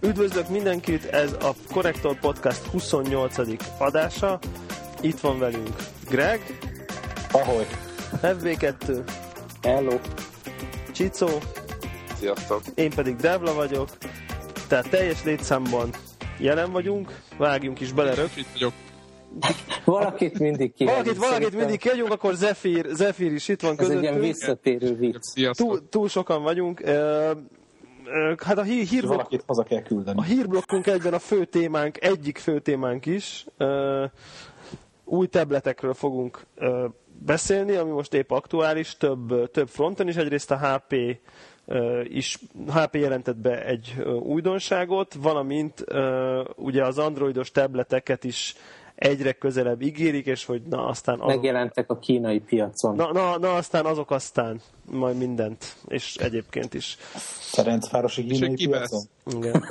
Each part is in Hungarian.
Üdvözlök mindenkit, ez a Connector Podcast 28. adása. Itt van velünk Greg, Ahogy. FB2, Hello. Csicó, Sziasztok! én pedig Devla vagyok. Tehát teljes létszámban jelen vagyunk, vágjunk is bele rögtön. Itt vagyok. Valakit mindig ki. Valakit, valakit mindig kiadjunk, akkor Zephyr, Zephyr is itt van Ez egy ilyen közöttünk. visszatérő vicc. Túl, túl sokan vagyunk. Hát a hír, hírblokk, Valakit haza kell küldeni. a hírblokkunk egyben a fő témánk, egyik fő témánk is. Új tabletekről fogunk beszélni, ami most épp aktuális, több, több fronton is. Egyrészt a HP is HP jelentett be egy újdonságot, valamint ugye az androidos tableteket is egyre közelebb ígérik, és hogy na aztán azok, Megjelentek a kínai piacon. na, na, na aztán azok aztán majd mindent, és egyébként is. Ferencvárosi kínai piacon. Igen.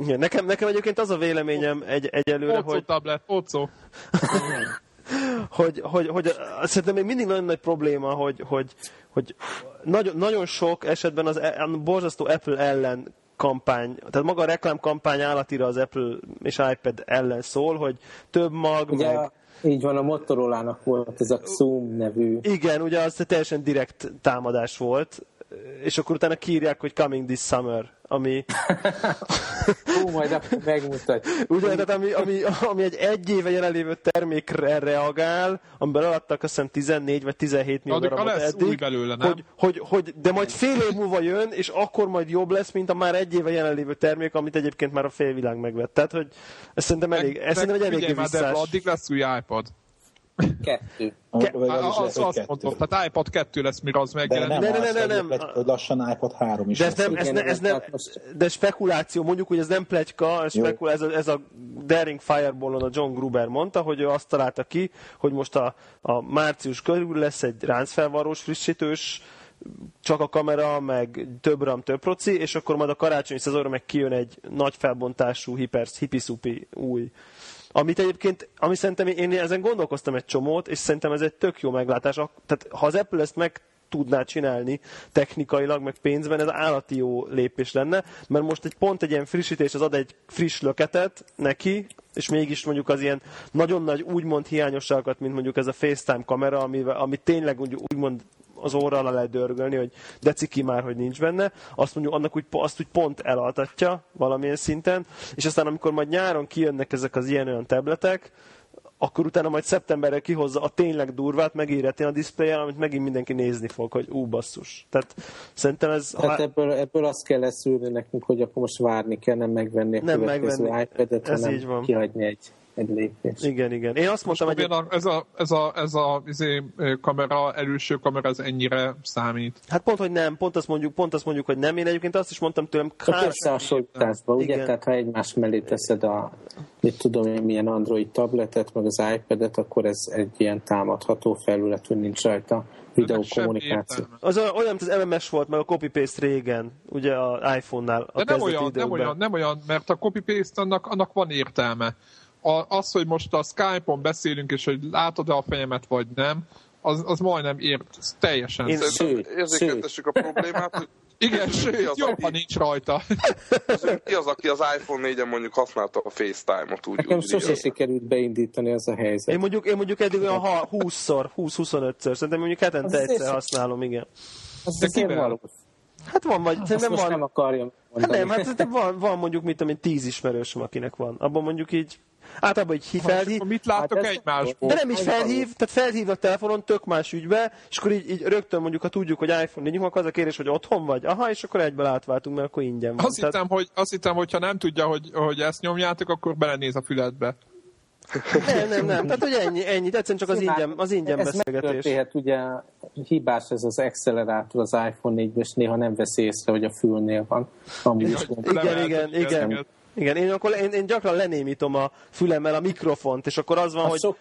Igen. Nekem, nekem egyébként az a véleményem egy, egyelőre, hogy, tablet, ócó. hogy, hogy, hogy szerintem még mindig nagyon nagy probléma, hogy, hogy, hogy nagyon, nagyon sok esetben az e- a borzasztó Apple ellen kampány, tehát maga a reklámkampány állatira az Apple és iPad ellen szól, hogy több mag, Ugye meg... így van, a Motorola-nak volt ez a Zoom nevű. Igen, ugye az teljesen direkt támadás volt, és akkor utána kírják, hogy coming this summer, ami, Hú, majd akkor megmutatjuk. Ugye, tehát ami, ami, ami egy egy éve jelenlévő termékre reagál, amiben adtak azt hiszem 14 vagy 17 millió darabot lesz eddig, új belőle, nem? hogy, hogy, hogy, de majd fél év múlva jön, és akkor majd jobb lesz, mint a már egy éve jelenlévő termék, amit egyébként már a félvilág megvett. Tehát, hogy ez szerintem elég, ez szerintem egy eléggé Figyelj már, de visszás. addig lesz új iPad. Kettő. Ke- az Az, azt kettő. mondom, tehát iPad 2 lesz, mire az De megjelenik. nem, Ne, ne, nem. hogy lassan iPod 3 is De ez nem, ez, ne, ez nem, de spekuláció, mondjuk, hogy ez nem pletyka, spekul, ez, a, ez a Daring Fireball-on a John Gruber mondta, hogy ő azt találta ki, hogy most a, a március körül lesz egy ráncfelvarrós frissítős, csak a kamera, meg több RAM, több proci, és akkor majd a karácsonyi szezonra meg kijön egy nagy felbontású, hiper, hipiszupi új amit egyébként, ami szerintem én ezen gondolkoztam egy csomót, és szerintem ez egy tök jó meglátás. Tehát ha az Apple ezt meg tudná csinálni technikailag, meg pénzben, ez állati jó lépés lenne, mert most egy pont egy ilyen frissítés, az ad egy friss löketet neki, és mégis mondjuk az ilyen nagyon nagy úgymond hiányosságokat, mint mondjuk ez a FaceTime kamera, amivel, ami tényleg úgy, úgymond az óra alá lehet dörgölni, hogy de ciki már, hogy nincs benne, azt mondjuk annak úgy, azt úgy pont elaltatja valamilyen szinten, és aztán amikor majd nyáron kijönnek ezek az ilyen-olyan tabletek, akkor utána majd szeptemberre kihozza a tényleg durvát, megíreti a diszpléjen, amit megint mindenki nézni fog, hogy ú, basszus. Tehát szerintem ez... Tehát ebből, ebből azt kell leszűrni nekünk, hogy akkor most várni kell, nem megvenni a Nem megvenni. iPad-et, Ez hanem így van. kihagyni egy, egy lépést. Igen, igen. Én azt mondtam, hogy ez a, ez a, ez a izé, kamera, előső kamera, ez ennyire számít. hát pont, hogy nem, pont azt mondjuk, pont azt mondjuk, hogy nem. Én egyébként azt is mondtam tőlem, kár, összehasonlításban, ugye? Igen. Tehát ha egymás mellé teszed a, mit tudom én, milyen Android tabletet, meg az iPad-et, akkor ez egy ilyen támadható felület, hogy nincs rajta videókommunikáció. az olyan, olyan, mint az MMS volt, meg a copy-paste régen, ugye az iPhone-nál a De nem olyan, nem olyan, nem olyan, mert a copy-paste annak, annak van értelme. A, az, hogy most a Skype-on beszélünk, és hogy látod-e a fejemet, vagy nem, az, az majdnem ért, ez teljesen. Én-. Sőt, Érzékeltessük a problémát, hogy Igen, sőt, jobb, aki- ha nincs rajta. az, ki az, aki az iPhone 4-en mondjuk használta a FaceTime-ot úgy. Nekem sose sikerült beindítani az a helyzet. Én mondjuk, én mondjuk eddig olyan ha- 20-szor, 20-25-ször, szerintem mondjuk hetente egyszer azért- használom, igen. Az De kivel? Hát van, vagy Azt most van. nem akarja Hát nem, hát van, van mondjuk, mit tudom én, tíz ismerősöm, akinek van. Abban mondjuk így, általában így hi- felhív, mit láttok Hát egymásból? de nem is felhív, tehát felhív a telefonon tök más ügybe, és akkor így, így rögtön mondjuk, ha tudjuk, hogy iPhone 4 akkor az a kérdés, hogy otthon vagy, aha, és akkor egyből átváltunk, mert akkor ingyen van. Azt hittem, hogy, azt hittem, hogy ha nem tudja, hogy, hogy ezt nyomjátok, akkor belenéz a füledbe. nem, nem, nem, tehát hogy ennyi, ennyi, egyszerűen csak az ingyen, az ingyen ez beszélgetés. megtörténhet, ugye hibás ez az accelerátor az iPhone 4 és néha nem veszi észre, hogy a fülnél van. Gond. Igen, igen, igen. Igen, én akkor én, én gyakran lenémítom a fülemmel a mikrofont, és akkor az van, Az hogy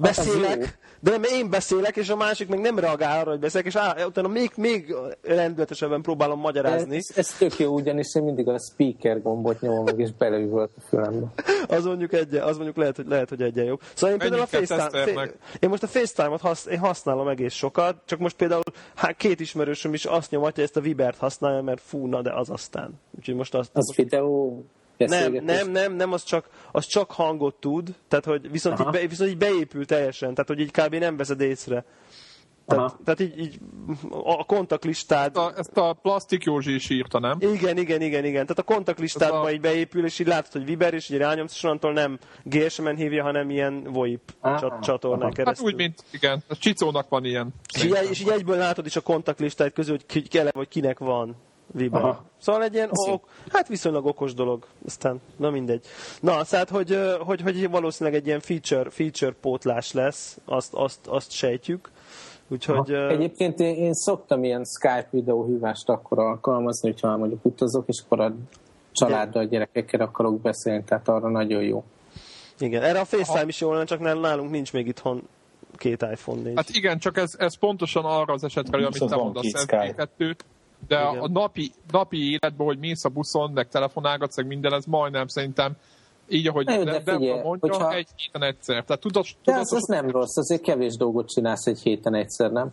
beszélek, de nem én beszélek, és a másik meg nem reagál arra, hogy beszélek, és á, utána még, még rendületesebben próbálom magyarázni. Ez, ez tök jó, ugyanis én mindig a speaker gombot nyomom meg, és beleüvölt a fülembe. Az mondjuk, egy, az mondjuk lehet, hogy, lehet, hogy egyen jobb. Szóval én például a FaceTime, én most a FaceTime-ot hasz, én használom egész sokat, csak most például hát két ismerősöm is azt nyomatja, hogy ezt a Vibert használja, mert fú, na de az aztán. Úgyhogy most azt, Az videó nem, nem, nem, nem, az csak, az csak hangot tud, tehát hogy viszont így, Aha. be, viszont így beépül teljesen, tehát hogy így kb. nem veszed észre. Tehát, Aha. tehát így, így a kontaktlistád... A, ezt a Plastik Józsi is írta, nem? Igen, igen, igen, igen. Tehát a kontaktlistádba a- így beépül, és így látod, hogy Viber, és így rányomsz, és onnantól nem GSM-en hívja, hanem ilyen VoIP Ah, csatornán aha. keresztül. Hát úgy, mint, igen, a Csicónak van ilyen. és, így, és így egyből látod is a kontaktlistáid közül, hogy ki, ki vagy kinek van Viber. Aha. Szóval egy ilyen, ok, hát viszonylag okos dolog. Aztán, na mindegy. Na, szóval, hogy, ö, hogy, hogy valószínűleg egy ilyen feature, feature pótlás lesz, azt, azt, azt sejtjük. Úgyhogy... ö, Egyébként én, én szoktam ilyen Skype videóhívást akkor alkalmazni, hogyha mondjuk utazok, és akkor a családdal, a gyerekekkel akarok beszélni, tehát arra nagyon jó. Igen, erre a FaceTime is jó lenne, csak nálunk nincs még itthon két iPhone 4. Hát igen, csak ez, ez pontosan arra az esetre, amit te mondasz, ez Skype. De Igen. a, napi, napi életben, hogy mész a buszon, meg telefonálgatsz, meg minden, ez majdnem szerintem így, ahogy jó, de de, de figyelj, mondja, hogyha- egy héten egyszer. Tehát tudatos, De tudatos, az, az nem rossz, azért kevés dolgot csinálsz egy héten egyszer, nem?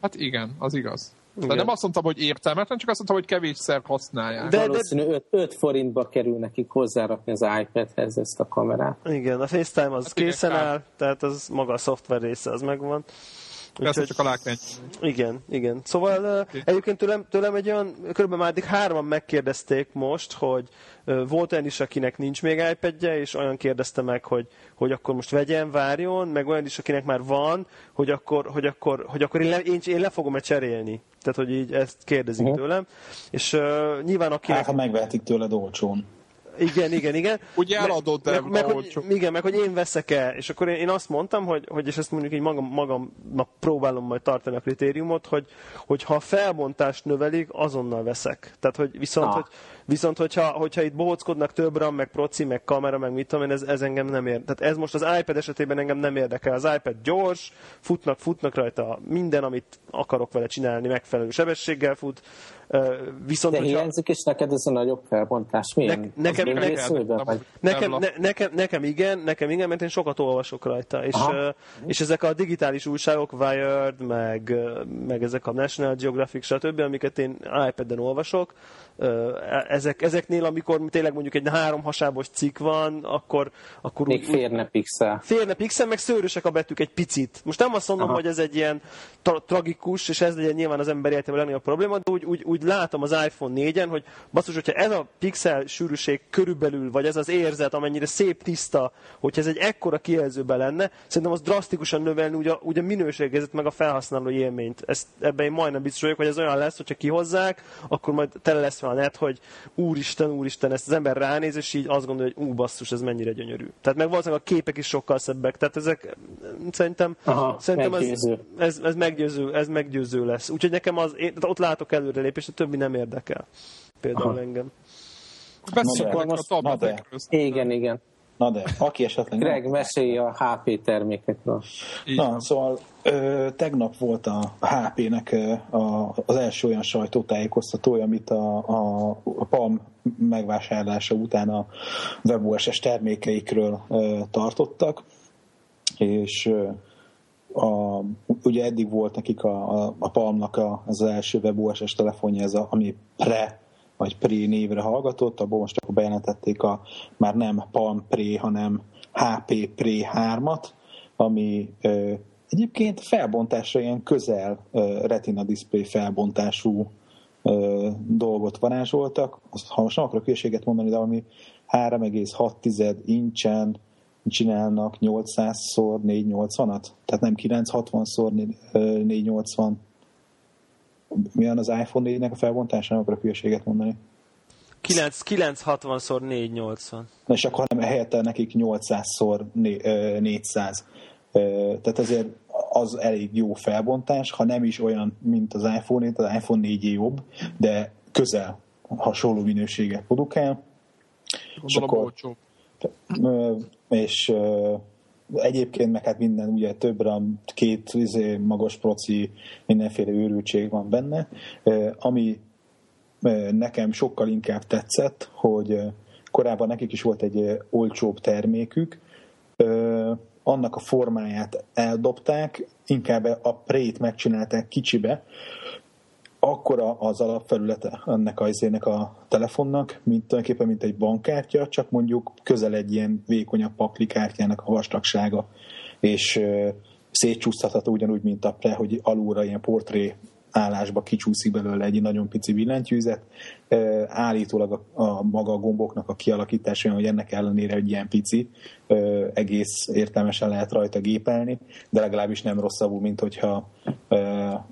Hát igen, az igaz. De Igen. nem azt mondtam, hogy értelmetlen, csak azt mondtam, hogy kevésszer használják. De- De, Valószínű 5, 5 forintba kerül nekik hozzárakni az iPad-hez ezt a kamerát. Igen, a FaceTime az Hát igen, készen kár. áll, tehát az maga a szoftver része, az megvan. Persze csak a lákvány. Igen, igen. Szóval okay. egyébként tőlem, tőlem egy olyan, körülbelül már eddig hárman megkérdezték most, hogy volt olyan is, akinek nincs még iPadje, és olyan kérdezte meg, hogy, hogy akkor most vegyen, várjon, meg olyan is, akinek már van, hogy akkor, hogy akkor, hogy akkor én, le, én, én le fogom-e cserélni. Tehát, hogy így ezt kérdezik Mhm. tőlem. És uh, nyilván akinek... Hát, ha megvehetik tőled olcsón. Igen, igen, igen. Ugye eladod, de meg, meg, hogy, igen, meg hogy én veszek-e, és akkor én, én azt mondtam, hogy, hogy és ezt mondjuk így magam, magamnak próbálom majd tartani a kritériumot, hogy, hogy ha a felbontást növelik, azonnal veszek. Tehát, hogy viszont, Ah. hogy, viszont hogyha, hogyha itt bohóckodnak több RAM, meg proci, meg kamera, meg mit tudom én, ez, ez engem nem ér. Tehát ez most az iPad esetében engem nem érdekel. Az iPad gyors, futnak, futnak rajta minden, amit akarok vele csinálni, megfelelő sebességgel fut. Viszont, De hogyha... hiányzik is neked ez a nagyobb felbontás. Milyen? Ne- nekem- nekem- vagy? Nekem, ne, nekem, nekem igen, nekem igen, mert én sokat olvasok rajta, és, Aha. és ezek a digitális újságok, Wired, meg, meg ezek a National Geographic, stb., amiket én iPad-en olvasok, ezek, ezeknél, amikor tényleg mondjuk egy három hasábos cikk van, akkor, akkor Még férne pixel. férne pixel, meg szőrösek a betűk egy picit. Most nem azt mondom, Aha. hogy ez egy ilyen tra- tragikus, és ez legyen nyilván az ember életében a legnagyobb probléma, de úgy, úgy, úgy látom az iPhone 4-en, hogy basszus, hogyha ez a pixel sűrűség körülbelül, vagy ez az érzet, amennyire szép, tiszta, hogyha ez egy ekkora kijelzőben lenne, szerintem az drasztikusan növelni úgy a, úgy a minőségezet, meg a felhasználó élményt. Ezt, ebben én majdnem biztos vagyok, hogy ez olyan lesz, hogyha kihozzák, akkor majd tele lesz a net, hogy úristen, úristen, ezt az ember ránéz, és így azt gondolja, hogy ú, basszus, ez mennyire gyönyörű. Tehát meg valószínűleg a képek is sokkal szebbek. Tehát ezek szerintem, Aha, szerintem ez, meggyőző. ez, ez, meggyőző, ez meggyőző lesz. Úgyhogy nekem az, én, tehát ott látok előrelépést, a többi nem érdekel. Például Aha. engem. Beszéljünk a tabletekről. Igen, igen. Na de, aki esetleg... nem- Greg, mesélj a HP termékekről. Na, van. szóval ö, tegnap volt a HP-nek a, az első olyan sajtótájékoztatója, amit a, a, a PAM megvásárlása után a WebOS-es termékeikről ö, tartottak, és ö, a, ugye eddig volt nekik a, a, a Palmnak a, az első WebOS-es telefonja, ez a, ami Pre vagy Pre névre hallgatott, abból most akkor bejelentették a már nem Palm Pre, hanem HP Pre 3-at, ami ö, egyébként felbontásra ilyen közel ö, retina display felbontású ö, dolgot varázsoltak. Azt, ha most nem akarok hülyeséget mondani, de ami 3,6 incsen csinálnak 800-szor 480-at, tehát nem 960-szor 480. Milyen az iPhone 4-nek a felbontása? Nem akarok hülyeséget mondani. 9, 960 x 480. Na és akkor nem helyette nekik 800-szor né- ö, 400. Ö, Tehát ezért az elég jó felbontás, ha nem is olyan, mint az iPhone 4, az iPhone 4 jobb, de közel hasonló minőséget produkál. Gondolom akkor- olcsó. És egyébként meg hát minden ugye több ram, két izé, magas proci, mindenféle őrültség van benne. Ami nekem sokkal inkább tetszett, hogy korábban nekik is volt egy olcsóbb termékük, annak a formáját eldobták, inkább a prét megcsinálták kicsibe, akkora az alapfelülete ennek a, ennek a telefonnak, mint tulajdonképpen mint egy bankkártya, csak mondjuk közel egy ilyen vékonyabb paklikártyának a vastagsága, és szétcsúsztatható ugyanúgy, mint a pre, hogy alulra ilyen portré állásba kicsúszik belőle egy nagyon pici billentyűzet. Állítólag a, a maga a gomboknak a kialakítása olyan, hogy ennek ellenére egy ilyen pici, egész értelmesen lehet rajta gépelni, de legalábbis nem rosszabbul, mint hogyha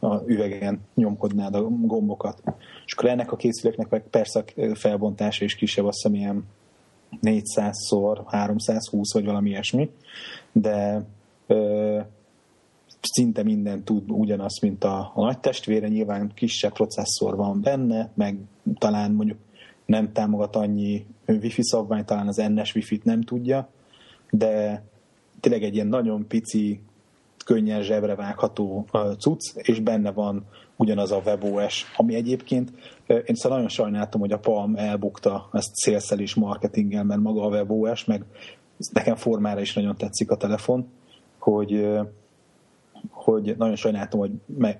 a üvegen nyomkodnád a gombokat. És akkor ennek a készüléknek meg persze a felbontása is kisebb, azt hiszem ilyen 400-szor 320 vagy valami ilyesmi, de szinte minden tud ugyanazt, mint a, a nagy testvére, nyilván kisebb processzor van benne, meg talán mondjuk nem támogat annyi wifi szabvány, talán az NS wifi-t nem tudja, de tényleg egy ilyen nagyon pici, könnyen zsebre vágható cucc, és benne van ugyanaz a WebOS, ami egyébként, én szóval nagyon sajnáltam, hogy a Palm elbukta ezt szélszel is marketinggel, mert maga a WebOS, meg nekem formára is nagyon tetszik a telefon, hogy hogy nagyon sajnáltam, hogy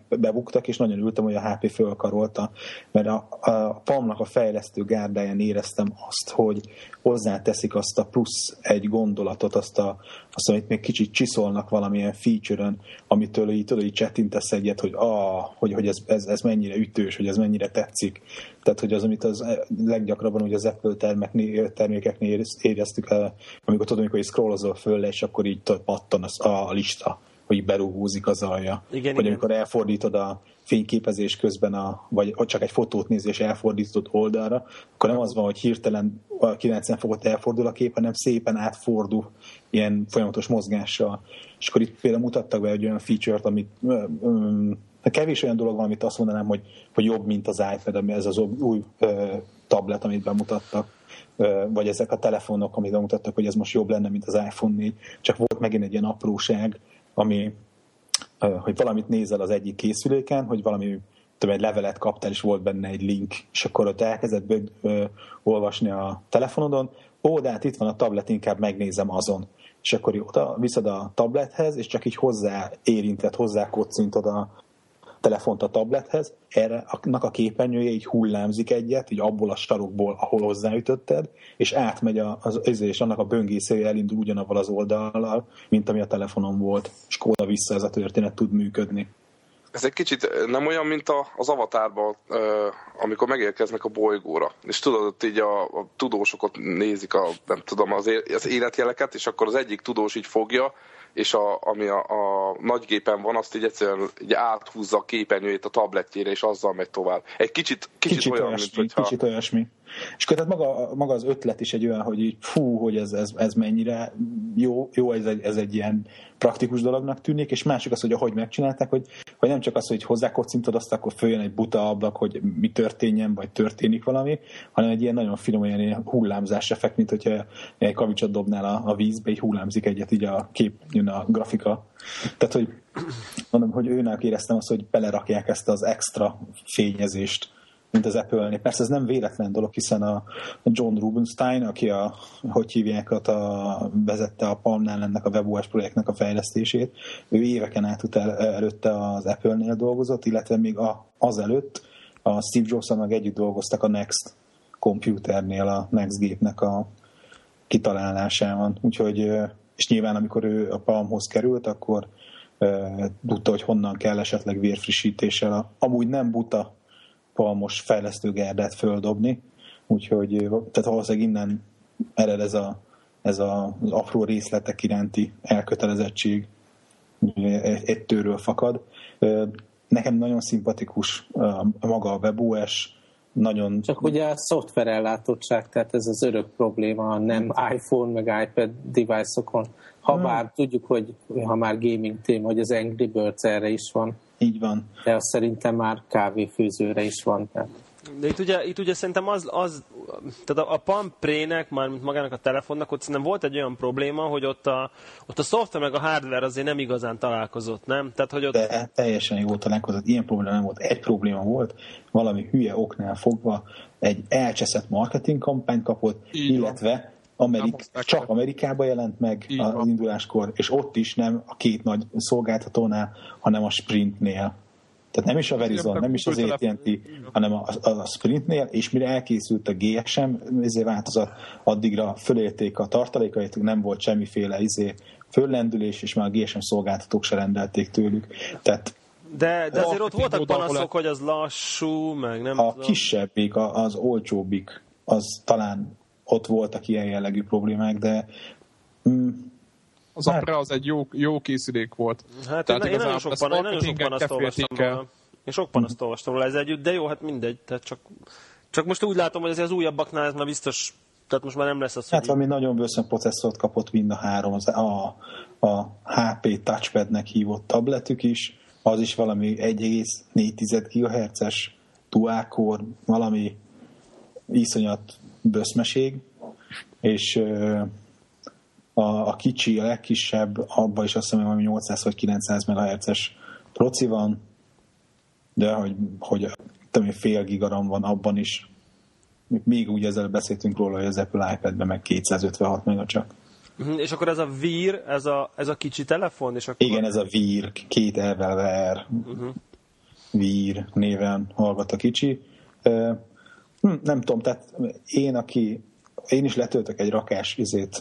bebuktak, és nagyon ültem, hogy a HP fölkarolta, mert a, a PAM-nak a fejlesztő gárdáján éreztem azt, hogy hozzáteszik azt a plusz egy gondolatot, azt, a, azt amit még kicsit csiszolnak valamilyen feature-ön, amitől így, tudod, így csettintesz egyet, hogy, ah, hogy, hogy ez, ez, ez, mennyire ütős, hogy ez mennyire tetszik. Tehát, hogy az, amit az leggyakrabban ugye az Apple terméknél, termékeknél éreztük amikor tudom, hogy scrollozol föl, és akkor így pattan az, a lista hogy berúgózik az alja. Igen, vagy igen. amikor elfordítod a fényképezés közben, a, vagy csak egy fotót néz és elfordítod oldalra, akkor nem az van, hogy hirtelen a 90 fokot elfordul a kép, hanem szépen átfordul ilyen folyamatos mozgással. És akkor itt például mutattak be egy olyan feature-t, amit um, kevés olyan dolog van, amit azt mondanám, hogy, hogy jobb, mint az iPad, ami ez az új uh, tablet, amit bemutattak vagy ezek a telefonok, amit bemutattak, hogy ez most jobb lenne, mint az iPhone 4, csak volt megint egy ilyen apróság, ami, hogy valamit nézel az egyik készüléken, hogy valami tudom, egy levelet kaptál, és volt benne egy link, és akkor ott elkezded olvasni a telefonodon, ó, de hát itt van a tablet, inkább megnézem azon. És akkor oda viszed a tablethez, és csak így hozzá érintett, hozzá kocintod a, telefont a tablethez, erre annak a képernyője így hullámzik egyet, így abból a sarokból, ahol hozzáütötted, és átmegy az, az és annak a böngészője elindul ugyanavval az oldallal, mint ami a telefonon volt, és kóda vissza ez a történet tud működni. Ez egy kicsit nem olyan, mint az avatárban, amikor megérkeznek a bolygóra. És tudod, ott így a, a tudósokat nézik a, nem tudom, az, az életjeleket, és akkor az egyik tudós így fogja, és a, ami a, a nagygépen van, azt így egyszerűen így áthúzza a képernyőjét a tabletjére, és azzal megy tovább. Egy kicsit, kicsit, kicsit olyan, olyasmi, mint hogyha... Kicsit olyasmi. És akkor tehát maga, maga az ötlet is egy olyan, hogy így, fú, hogy ez, ez, ez mennyire jó, jó ez, egy, ez egy ilyen praktikus dolognak tűnik, és másik az, hogy ahogy megcsinálták, hogy, hogy nem csak az, hogy hozzákocintod azt, akkor följön egy buta ablak, hogy mi történjen, vagy történik valami, hanem egy ilyen nagyon finom olyan ilyen hullámzás effekt, mint hogyha egy kavicsot dobnál a, a vízbe, így hullámzik egyet így a kép, jön a grafika. Tehát, hogy mondom, hogy őnek éreztem azt, hogy belerakják ezt az extra fényezést mint az Apple-nél. Persze ez nem véletlen dolog, hiszen a John Rubenstein, aki a, hogy hívják, a, vezette a Palmnál ennek a WebOS projektnek a fejlesztését, ő éveken át utána előtte az Apple-nél dolgozott, illetve még a, azelőtt a Steve jobs meg együtt dolgoztak a Next komputernél, a Next gépnek a kitalálásában. Úgyhogy, és nyilván amikor ő a Palmhoz került, akkor tudta, hogy honnan kell esetleg vérfrissítéssel. Amúgy nem buta palmos fejlesztőgárdát földobni, úgyhogy tehát valószínűleg innen ered ez, a, ez a, az apró részletek iránti elkötelezettség ettőről fakad. Nekem nagyon szimpatikus maga a WebOS, nagyon... Csak ugye a szoftver ellátottság, tehát ez az örök probléma, nem iPhone meg iPad device-okon. Ha hmm. bár tudjuk, hogy ha már gaming téma, hogy az Angry Birds erre is van. Így van. De azt szerintem már kávéfőzőre is van. Tehát. De itt ugye, itt ugye szerintem az, az tehát a, a Pre-nek, mármint magának a telefonnak, ott szerintem volt egy olyan probléma, hogy ott a, ott a szoftver meg a hardware azért nem igazán találkozott, nem? Tehát, hogy ott... De teljesen jó találkozott. Ilyen probléma nem volt. Egy probléma volt, valami hülye oknál fogva egy elcseszett marketing kampányt kapott, Így illetve Amerik, csak. Amerikába jelent meg Így az van. induláskor, és ott is nem a két nagy szolgáltatónál, hanem a Sprintnél. Tehát nem is a Verizon, nem is az AT&T, hanem a, a, Sprintnél, és mire elkészült a GSM izé változat, addigra fölélték a tartalékait, nem volt semmiféle izé föllendülés, és már a GSM szolgáltatók se rendelték tőlük. Tehát De, de azért ott voltak panaszok, hogy az lassú, meg nem a tudom. kisebbik, a- az olcsóbbik, az talán ott voltak ilyen jellegű problémák, de mm, Az a Hát- pre az egy jó, jó készülék volt. Hát Tehát én, én nagyon sok, pan, én nagyon sok panaszt olvastam róla. Én sok panaszt olvastam róla ez együtt, de jó, hát mindegy. Tehát csak, csak most úgy látom, hogy azért az újabbaknál ez már biztos, tehát most már nem lesz az, hát hogy... valami nagyon bőszön processzort kapott mind a három, az, a, a HP touchpadnek hívott tabletük is, az is valami 1,4 GHz-es dual-core, valami iszonyat böszmeség, és a, a kicsi, a legkisebb, abban is azt hiszem, hogy valami 800 vagy 900 MHz-es proci van, de hogy, hogy tudom, fél gigaram van abban is. Még úgy ezzel beszéltünk róla, hogy az Apple iPad-ben meg 256 meg csak. Mhm, És akkor ez a vír, ez a, ez a kicsi telefon, és akkor... Igen, ez a vír, két elvel R, vír néven hallgat a kicsi. Hm, Nem tudom, tehát én, aki én is letöltök egy rakás izét,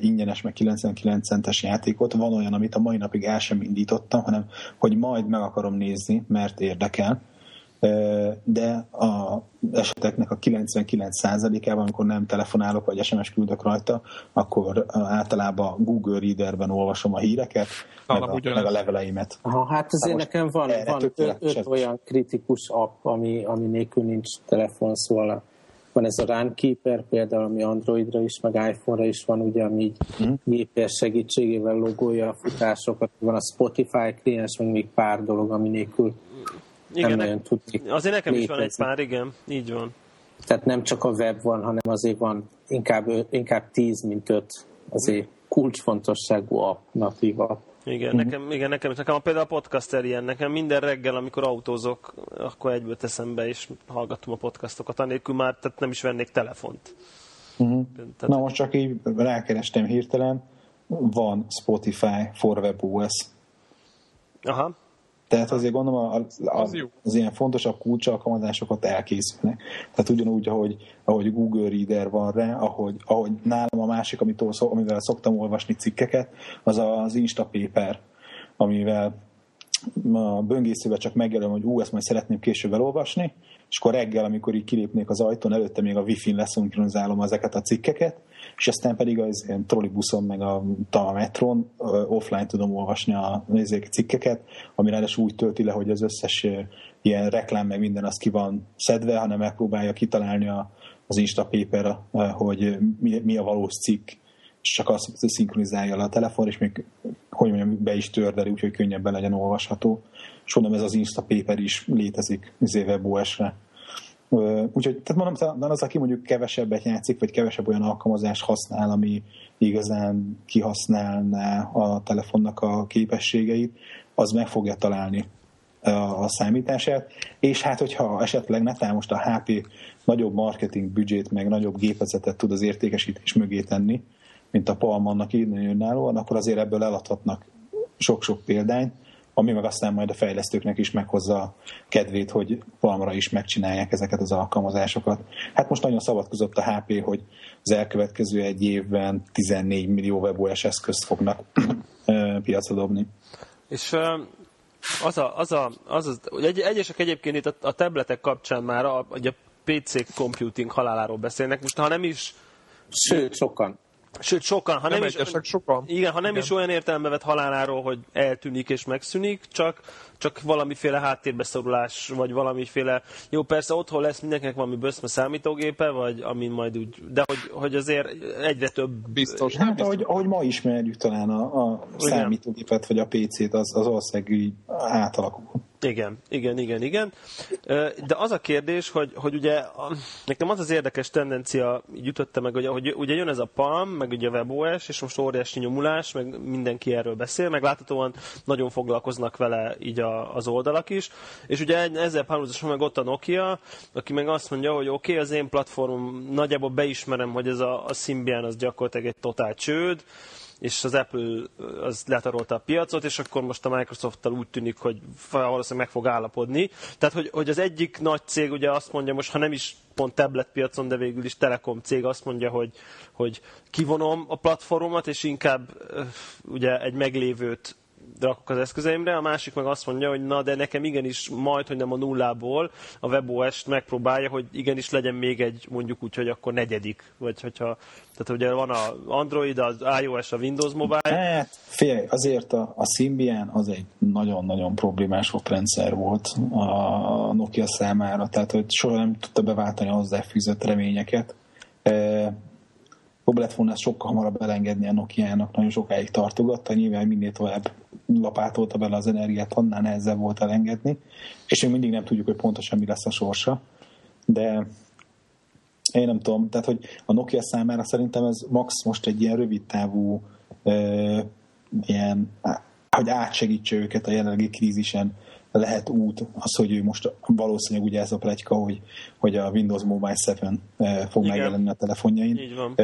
ingyenes, meg 99 centes játékot. Van olyan, amit a mai napig el sem indítottam, hanem hogy majd meg akarom nézni, mert érdekel. De a eseteknek a 99%-ában, amikor nem telefonálok, vagy SMS küldök rajta, akkor általában Google Readerben olvasom a híreket, meg a, meg a leveleimet. Aha, hát azért nekem van, van öt, öt olyan kritikus app, ami, ami nélkül nincs telefon, szóval van ez a Runkeeper például, ami Androidra is, meg iPhone-ra is van, ugye, ami így Mhm. GPS segítségével logolja a futásokat. Van a Spotify kliens, meg még pár dolog, ami nélkül Igen, nem ne- nagyon tudnék azért nekem is van egy létezni. pár, igen, így van. Tehát nem csak a web van, hanem azért van inkább, inkább 10, mint 5 azért kulcsfontosságú app, natív app. Igen, nekem, igen, nekem, nekem a például a podcaster ilyen, nekem minden reggel, amikor autózok, akkor egyből teszem be, és hallgatom a podcastokat, anélkül már tehát nem is vennék telefont. Uh-huh. Tehát, Na most csak így rákerestem hirtelen, van Spotify for WebOS. Aha, Tehát azért gondolom az, Az az, az ilyen fontosabb kulcsalkalmazásokat elkészülnek. Tehát ugyanúgy, ahogy, ahogy Google Reader van rá, ahogy, ahogy nálam a másik, amitől, amivel szoktam olvasni cikkeket, az az Instapaper, amivel a böngészőbe csak megjelölöm, hogy ú, ezt majd szeretném később elolvasni, és akkor reggel, amikor így kilépnék az ajtón, előtte még a Wi-Fi-n leszinkronizálom ezeket a cikkeket, és aztán pedig az ilyen trollibuszon, meg a, a metron offline tudom olvasni a, a cikkeket, ami ráadásul úgy tölti le, hogy az összes ilyen reklám, meg minden az ki van szedve, hanem megpróbálja kitalálni a, az Instapaper, ö, hogy mi, mi a valós cikk, csak azt szinkronizálja le a telefon, és még, hogy mondjam, be is tördeli, úgyhogy könnyebben legyen olvasható. És mondom, ez az Instapaper is létezik izé WebOS-re. Ö, Úgyhogy, tehát mondom, talán az, aki mondjuk kevesebbet játszik, vagy kevesebb olyan alkalmazást használ, ami igazán kihasználná a telefonnak a képességeit, az meg fogja találni a, számítását, és hát hogyha esetleg netán most a HP nagyobb marketing büdzsét, meg nagyobb gépezetet tud az értékesítés mögé tenni, mint a Palm annak így önállóan, akkor azért ebből eladhatnak sok-sok példányt, ami meg aztán majd a fejlesztőknek is meghozza a kedvét, hogy Palmra is megcsinálják ezeket az alkalmazásokat. Hát most nagyon szabadkozott a HP, hogy az elkövetkező egy évben 14 millió WebOS eszközt fognak piacra dobni. És az a, az a, az az, egy, egyesek egyébként itt a, a tabletek kapcsán már a, hogy a PC computing haláláról beszélnek. Most ha nem is, Sőt, sokan. Sőt sokan, ha nem, Nem is, sokan. Igen, ha nem Igen. is olyan értelembe vett haláláról, hogy eltűnik és megszűnik, csak, csak valamiféle háttérbeszorulás, vagy valamiféle... Jó, persze otthon lesz mindenkinek valami böszme számítógépe, vagy amin majd úgy... De hogy, hogy azért egyre több... Biztos, nem Hát biztos. ahogy, ahogy ma ismerjük talán a, a számítógépet vagy a PC-t, az, az ország így átalakul. Igen, igen, igen, igen. De az a kérdés, hogy, hogy ugye nekem az az érdekes tendencia ütötte meg, hogy, hogy ugye jön ez a Palm, meg ugye a WebOS, és most óriási nyomulás, meg mindenki erről beszél, meg láthatóan nagyon foglalkoznak vele így a, az oldalak is. És ugye ezzel párhuzamosan meg ott a Nokia, aki meg azt mondja, hogy oké, okay, az én platformom, nagyjából beismerem, hogy ez a, a Symbian az gyakorlatilag egy totál csőd, és az Apple az letarolta a piacot, és akkor most a Microsoft-tal úgy tűnik, hogy valószínűleg meg fog állapodni. Tehát, hogy, hogy az egyik nagy cég ugye azt mondja, most ha nem is pont tablet piacon, de végül is Telekom cég azt mondja, hogy, hogy kivonom a platformomat, és inkább ugye egy meglévőt rakok az eszközeimre, a másik meg azt mondja, hogy na, de nekem igenis majd, hogy nem a nullából a WebOS-t megpróbálja, hogy igenis legyen még egy, mondjuk úgy, hogy akkor negyedik, vagy hogyha, tehát ugye van a Android, az iOS, a Windows Mobile. Hát, figyelj, azért a, a Symbian az egy nagyon-nagyon problémás rendszer volt a Nokia számára, tehát hogy soha nem tudta beváltani a hozzáfűzött reményeket. Jobb lett volna sokkal hamarabb elengedni a Nokia-nak, nagyon sokáig tartogatta, nyilván minél tovább lapátolta bele az energiát, annál nehezebb volt elengedni, és még mindig nem tudjuk, hogy pontosan mi lesz a sorsa, de én nem tudom, tehát hogy a Nokia számára szerintem ez max most egy ilyen rövid távú e, ilyen, hogy átsegítse őket a jelenlegi krízisen lehet út az, hogy ő most valószínűleg ugye ez a plegyka, hogy, hogy a Windows Mobile 7 fog Igen. megjelenni a telefonjain. Így van.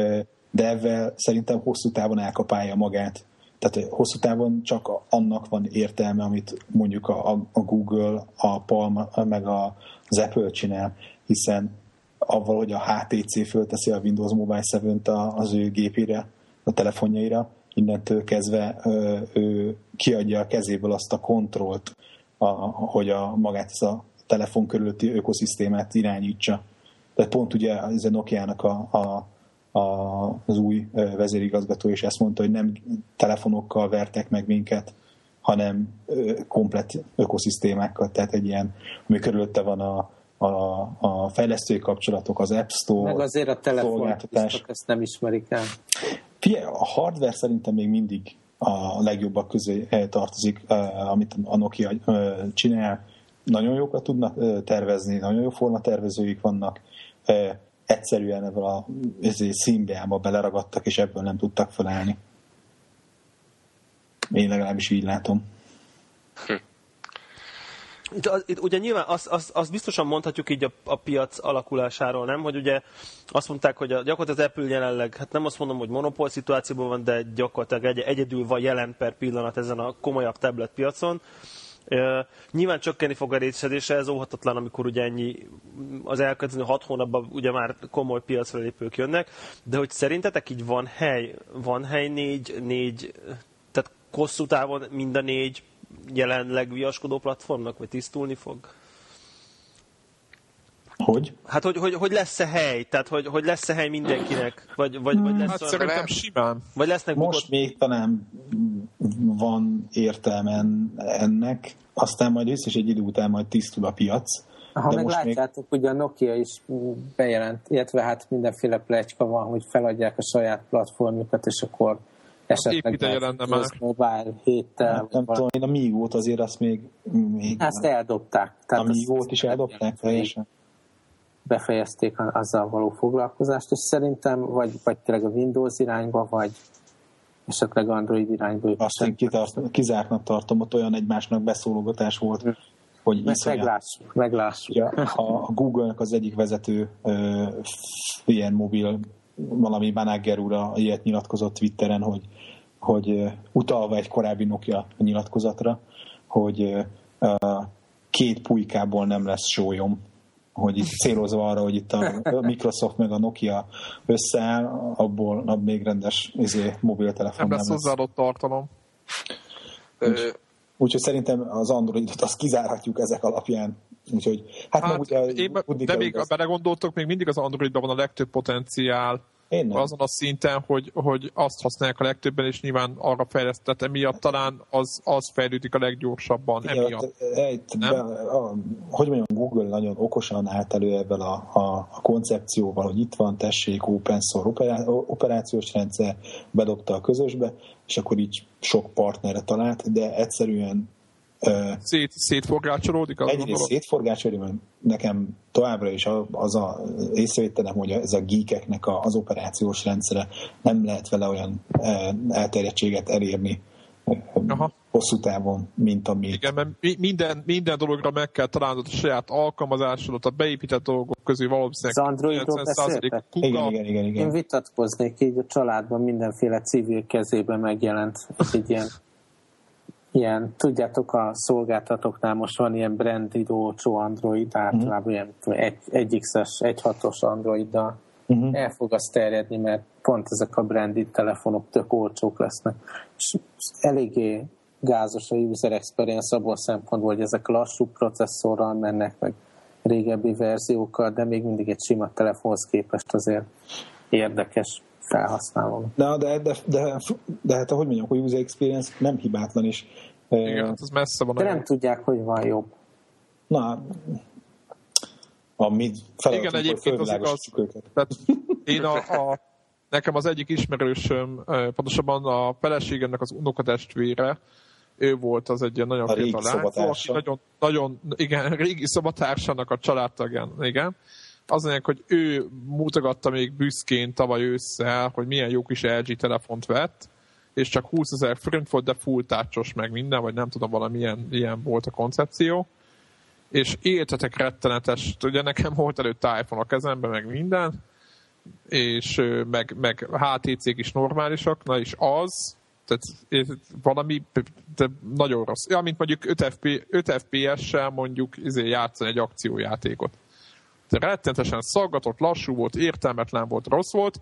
De ezzel szerintem hosszú távon elkapálja magát tehát hosszú távon csak annak van értelme, amit mondjuk a, a Google, a Palm, meg a, az Apple csinál, hiszen avval, hogy a HTC fölteszi a Windows Mobile 7 az ő gépére, a telefonjaira, innentől kezdve ő kiadja a kezéből azt a kontrollt, a, hogy a, magát ez a telefon körülötti ökoszisztémát irányítsa. Tehát pont ugye ez a Nokia-nak a, a az új vezérigazgató, és ezt mondta, hogy nem telefonokkal vertek meg minket, hanem komplet ökoszisztémákkal, tehát egy ilyen, ami körülötte van a, a, a fejlesztői kapcsolatok, az App Store, Meg azért a telefon, ezt nem ismerik el. Figyelj, a hardware szerintem még mindig a legjobbak közé tartozik, amit a Nokia csinál. Nagyon jókat tudnak tervezni, nagyon jó formatervezőik vannak, egyszerűen ebből a színbeába beleragadtak, és ebből nem tudtak felállni. Én legalábbis így látom. Hm. Itt, itt ugye nyilván azt, azt, azt biztosan mondhatjuk így a, a piac alakulásáról, nem? Hogy ugye azt mondták, hogy a, gyakorlatilag az Apple jelenleg, hát nem azt mondom, hogy monopól szituációban van, de gyakorlatilag egy, egyedül van jelen per pillanat ezen a komolyabb tablet piacon. Uh, nyilván csökkenni fog a részedése, ez óhatatlan, amikor ugye ennyi az elkövetkező hat hónapban ugye már komoly piacra lépők jönnek, de hogy szerintetek így van hely, van hely négy, négy tehát hosszú távon mind a négy jelenleg viaskodó platformnak, vagy tisztulni fog? Hogy? Hát, hogy, hogy, hogy lesz-e hely? Tehát, hogy, hogy lesz-e hely mindenkinek? Vagy, vagy, vagy lesz hát olyan, szerintem simán. Vagy lesznek Most bukott... még talán van értelmen ennek, aztán majd biztos egy idő után majd tisztul a piac. Ha meg látjátok, még... ugye a Nokia is bejelent, illetve hát mindenféle plegyka van, hogy feladják a saját platformjukat, és akkor esetleg jelenne már. mobile héttel. Hát, nem tudom, én a Migo-t azért azt még... még Ezt eldobták. Tehát a Migo-t is eldobták teljesen? befejezték azzal való foglalkozást, és szerintem vagy, vagy tényleg a Windows irányba, vagy esetleg Android irányba. Azt én kitart, kizártnak tartom, ott olyan egymásnak beszólogatás volt, hm. hogy Meg, meglássuk, meglássuk. Ja, a, a Google-nek az egyik vezető ö, ilyen mobil valami manager úr ilyet nyilatkozott Twitteren, hogy, hogy utalva egy korábbi Nokia nyilatkozatra, hogy két pulykából nem lesz sólyom, hogy itt célozva arra, hogy itt a Microsoft meg a Nokia összeáll, abból abból még rendes izé, mobiltelefon nem lesz. Nem lesz hozzáadott tartalom. Úgyhogy úgy, szerintem az Androidot azt kizárhatjuk ezek alapján. Úgyhogy, hát, hát ugye, én, de még, ha belegondoltok, még mindig az Androidban van a legtöbb potenciál én nem. azon a szinten, hogy, hogy azt használják a legtöbben, és nyilván arra fejlesztett, emiatt talán az, az fejlődik a leggyorsabban. Igen, emiatt. Egy, be, a, hogy mondjam, Google nagyon okosan állt elő ebben a, a, a koncepcióval, hogy itt van, tessék, open source operá, operációs rendszer, bedobta a közösbe, és akkor így sok partnerre talált, de egyszerűen Szét, szétforgácsolódik? Az egyrészt szétforgácsolódik, mert nekem továbbra is az a észrevételem, hogy ez a geekeknek az operációs rendszere nem lehet vele olyan elterjedtséget elérni, Aha. hosszú távon, mint ami... Igen, mert minden, minden dologra meg kell találnod a saját alkalmazásodat, a beépített dolgok közül valószínűleg az Androidról beszéltek? Igen, igen, igen, igen. Én vitatkoznék így a családban mindenféle civil kezében megjelent egy ilyen ilyen, tudjátok, a szolgáltatóknál most van ilyen branded olcsó Android, általában mm. ilyen 1X-es, 1.6-os Androiddal uh-huh. el fog az terjedni, mert pont ezek a branded telefonok tök olcsók lesznek. És eléggé gázos a user experience abból szempontból, hogy ezek lassú processzorral mennek, meg régebbi verziókkal, de még mindig egy sima telefonhoz képest azért érdekes felhasználom. De, de, de, de, de hát ahogy mondjam, hogy user experience nem hibátlan is. Igen, hát az messze van. De nem tudják, hogy van jobb. Na, a mi Igen, egyébként az igaz. Tehát én a, a, nekem az egyik ismerősöm, pontosabban a feleségemnek az unokatestvére, ő volt az egy ilyen nagyon a fiatal lány, aki nagyon, nagyon, igen, régi szobatársának a családtagján, igen. Az mondják, hogy ő mutogatta még büszkén tavaly ősszel, hogy milyen jó kis LG telefont vett, és csak 20 ezer forint volt, de full tácsos meg minden, vagy nem tudom, valamilyen ilyen volt a koncepció és éltetek rettenetes, ugye nekem volt előtt iPhone a kezemben, meg minden, és meg, meg HTC-k is normálisak, na és az, tehát valami de nagyon rossz. Ja, mint mondjuk 5, FP, 5 FPS-sel mondjuk izé játszani egy akciójátékot. De rettenetesen szaggatott, lassú volt, értelmetlen volt, rossz volt,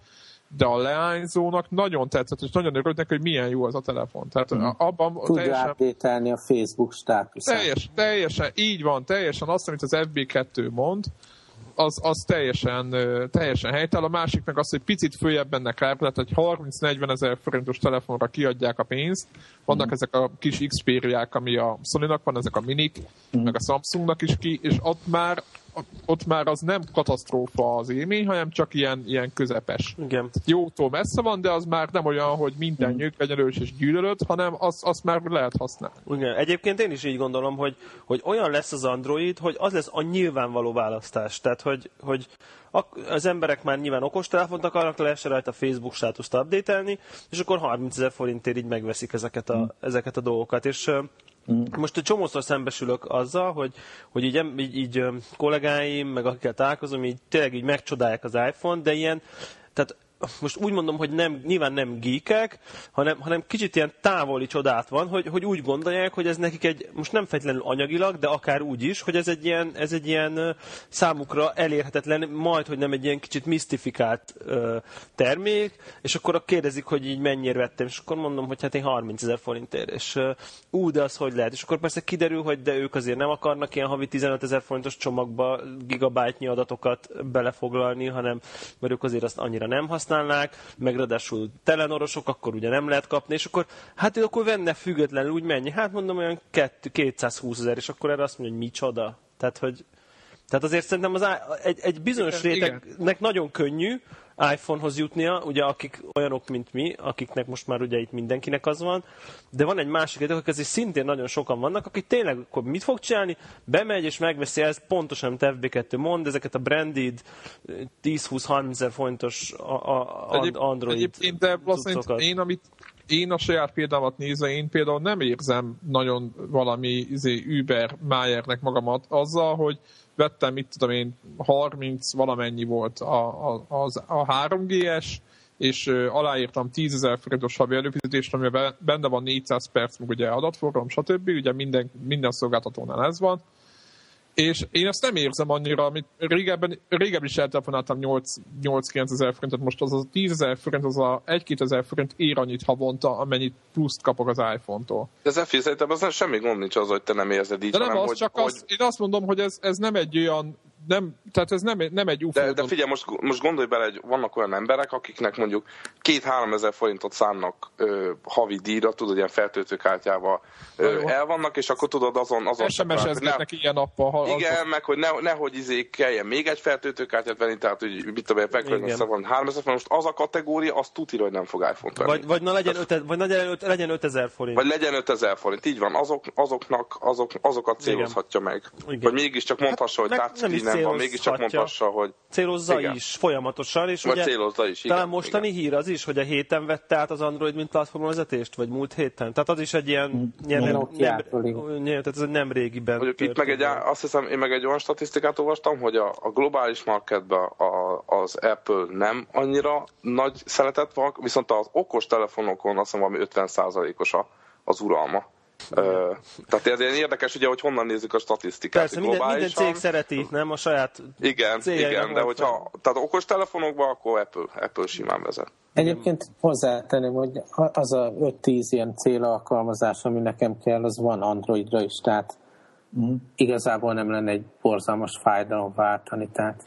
de a leányzónak nagyon tetszett, és nagyon örült neki, hogy milyen jó az a telefon. Tehát mm. abban Tudja teljesen, a Facebook státuszát. Teljes, teljesen, így van, teljesen azt, amit az FB2 mond, az, az teljesen, teljesen helytel. A másik meg az, hogy picit följebb mennek rá, tehát egy 30-40 ezer forintos telefonra kiadják a pénzt. Vannak mm. ezek a kis Xperia-k, ami a Sony-nak van, ezek a minik, mm. meg a Samsungnak is ki, és ott már ott már az nem katasztrófa az élmény, hanem csak ilyen, ilyen közepes. Igen. Jótól messze van, de az már nem olyan, hogy minden mm. nyők legyen erős és gyűlölöd, hanem azt az már lehet használni. Igen. Egyébként én is így gondolom, hogy, hogy olyan lesz az Android, hogy az lesz a nyilvánvaló választás. Tehát, hogy, hogy az emberek már nyilván okostelefont akarnak, lehessen rajta a Facebook státuszt update és akkor 30 ezer forintért így megveszik ezeket a, mm. ezeket a dolgokat. És. Most egy csomószor szembesülök azzal, hogy, hogy így, így, így kollégáim, meg akikkel találkozom, így tényleg így megcsodálják az iPhone, de ilyen, tehát most úgy mondom, hogy nem, nyilván nem geekek, hanem, hanem kicsit ilyen távoli csodát van, hogy, hogy úgy gondolják, hogy ez nekik egy, most nem feltétlenül anyagilag, de akár úgy is, hogy ez egy ilyen, ez egy ilyen számukra elérhetetlen, majd, hogy nem egy ilyen kicsit misztifikált ö, termék, és akkor kérdezik, hogy így mennyire vettem, és akkor mondom, hogy hát én 30 ezer forintért, és ú, de az hogy lehet, és akkor persze kiderül, hogy de ők azért nem akarnak ilyen havi 15 ezer forintos csomagba gigabájtnyi adatokat belefoglalni, hanem mert ők azért azt annyira nem használják, használnák, meg ráadásul telenorosok, akkor ugye nem lehet kapni, és akkor hát ő akkor venne függetlenül úgy mennyi? Hát mondom olyan 220 ezer, és akkor erre azt mondja, hogy micsoda. Tehát, hogy tehát azért szerintem az egy, egy bizonyos rétegnek igen. nagyon könnyű iPhone-hoz jutnia, ugye akik olyanok, mint mi, akiknek most már ugye itt mindenkinek az van, de van egy másik réteg, akik azért szintén nagyon sokan vannak, akik tényleg akkor mit fog csinálni? Bemegy és megveszi ezt, pontosan, amit FB2 mond, ezeket a branded 10-20-30 ezer fontos Android Egyébként, de én, amit én a saját példámat nézve, én például nem érzem nagyon valami izé, Uber Mayernek magamat azzal, hogy vettem, mit tudom én, 30 valamennyi volt a, a, az, a 3G-es, és aláírtam 10 ezer forintos havi előfizetést, amiben benne van 400 perc, meg ugye adatforgalom, stb. Ugye minden, minden szolgáltatónál ez van és én azt nem érzem annyira, amit régebben, régebben is eltelefonáltam 8-9 ezer forintot, most az a 10 ezer forint, az a 1-2 ezer forint ér annyit havonta, amennyit pluszt kapok az iPhone-tól. De ez szerintem az nem semmi gond nincs az, hogy te nem érzed így, De nem hanem, az, hogy, csak hogy... Az, én azt mondom, hogy ez, ez nem egy olyan nem, tehát ez nem, nem egy UFO. De, de figyelj, most, most gondolj bele, hogy vannak olyan emberek, akiknek mondjuk két-három ezer forintot szánnak ö, havi díjra, tudod, ilyen feltöltőkártyával ö, el vannak, és akkor tudod azon... azon SMS-eznek neki ilyen nappal. Ha, igen, az... meg hogy ne, nehogy izé kelljen még egy feltöltőkártyát venni, tehát hogy mit tudom, megfelelően van 3000 forint, most az a kategória, az tudja, hogy nem fog iPhone-t venni. Vagy, vagy, na legyen, öte, vagy legyen, legyen 5000 forint. Vagy legyen 5000 forint, így van, azok, azoknak, azok, azokat célozhatja igen. meg. Igen. Vagy mégiscsak mondhassa, hát, hogy touchscreen van, mégiscsak mondhassa, hogy... Célozza igen. is folyamatosan, és vagy ugye célozza is, igen, talán mostani igen. hír az is, hogy a héten vette át az Android mint platformvezetést, vagy múlt héten. Tehát az is egy ilyen, ilyen nem, nem, nem, tehát ez nem régiben. Mondjuk itt meg egy, azt hiszem, én meg egy olyan statisztikát olvastam, hogy a, a globális marketben a, az Apple nem annyira nagy szeretet van, viszont az okos telefonokon azt hiszem valami 50%-os az uralma. Tehát ez érdekes, ugye, hogy honnan nézzük a statisztikát. Persze, minden, minden cég szereti, nem a saját Igen, igen, de hogyha tehát okos telefonokban, akkor Apple, Apple simán vezet. Egyébként hozzátenném, hogy az a 5-10 ilyen célalkalmazás, ami nekem kell, az van Androidra is, tehát mm. igazából nem lenne egy borzalmas fájdalom váltani, tehát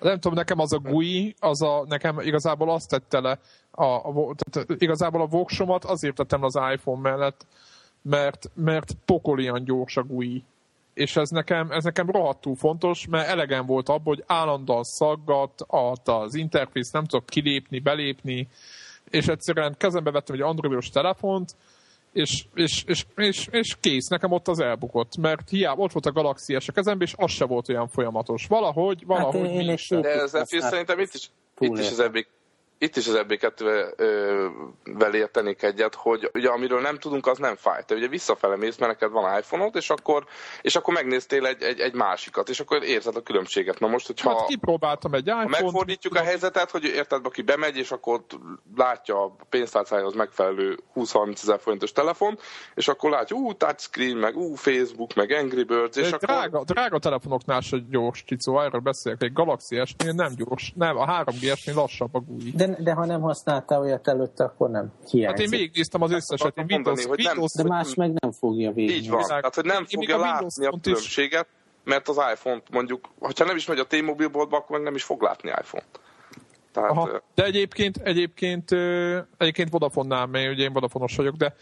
nem tudom, nekem az a GUI, az a, nekem igazából azt tette le, a, a, tehát igazából a voksomat azért tettem az iPhone mellett, mert, mert pokolian gyors a GUI. És ez nekem, ez nekem rohadtul fontos, mert elegem volt abból, hogy állandóan szaggat, az interfész nem tudok kilépni, belépni, és egyszerűen kezembe vettem egy androidos telefont, és, és, és, és, és kész, nekem ott az elbukott, mert hiába ott volt a Galaxy S a kezemben, és az se volt olyan folyamatos. Valahogy, valahogy hát én, én De ez szerintem itt is, itt is az ebbik itt is az EB2-vel értenék egyet, hogy ugye amiről nem tudunk, az nem fáj. Te ugye visszafele mész, mert neked van iPhone-od, és akkor, és akkor megnéztél egy, egy, egy másikat, és akkor érzed a különbséget. Na most, hogyha... Hát kipróbáltam egy iPhone-t. Ha megfordítjuk a helyzetet, hogy érted, aki bemegy, és akkor látja a pénztárcájához megfelelő 20-30 ezer forintos telefon, és akkor látja, ú, touchscreen, meg ú, Facebook, meg Angry Birds, és akkor... Drága, drága telefonoknál se gyors, Csicó, erről beszélek, egy Galaxy S-nél nem gyors, nem, a 3G-esnél lassabb a GUI. De de, ha nem használtál olyat előtte, akkor nem hiányzik. Hát én végignéztem az összeset, én Windows, hogy nem, Windows, de más meg nem fogja végig. Így van, tehát hogy nem én fogja a látni a különbséget, mert az iPhone-t mondjuk, ha nem is megy a T-Mobile boltba, akkor meg nem is fog látni iPhone-t. Tehát, Aha, de egyébként, egyébként, egyébként Vodafone-nál, mert ugye én vodafone vagyok, de,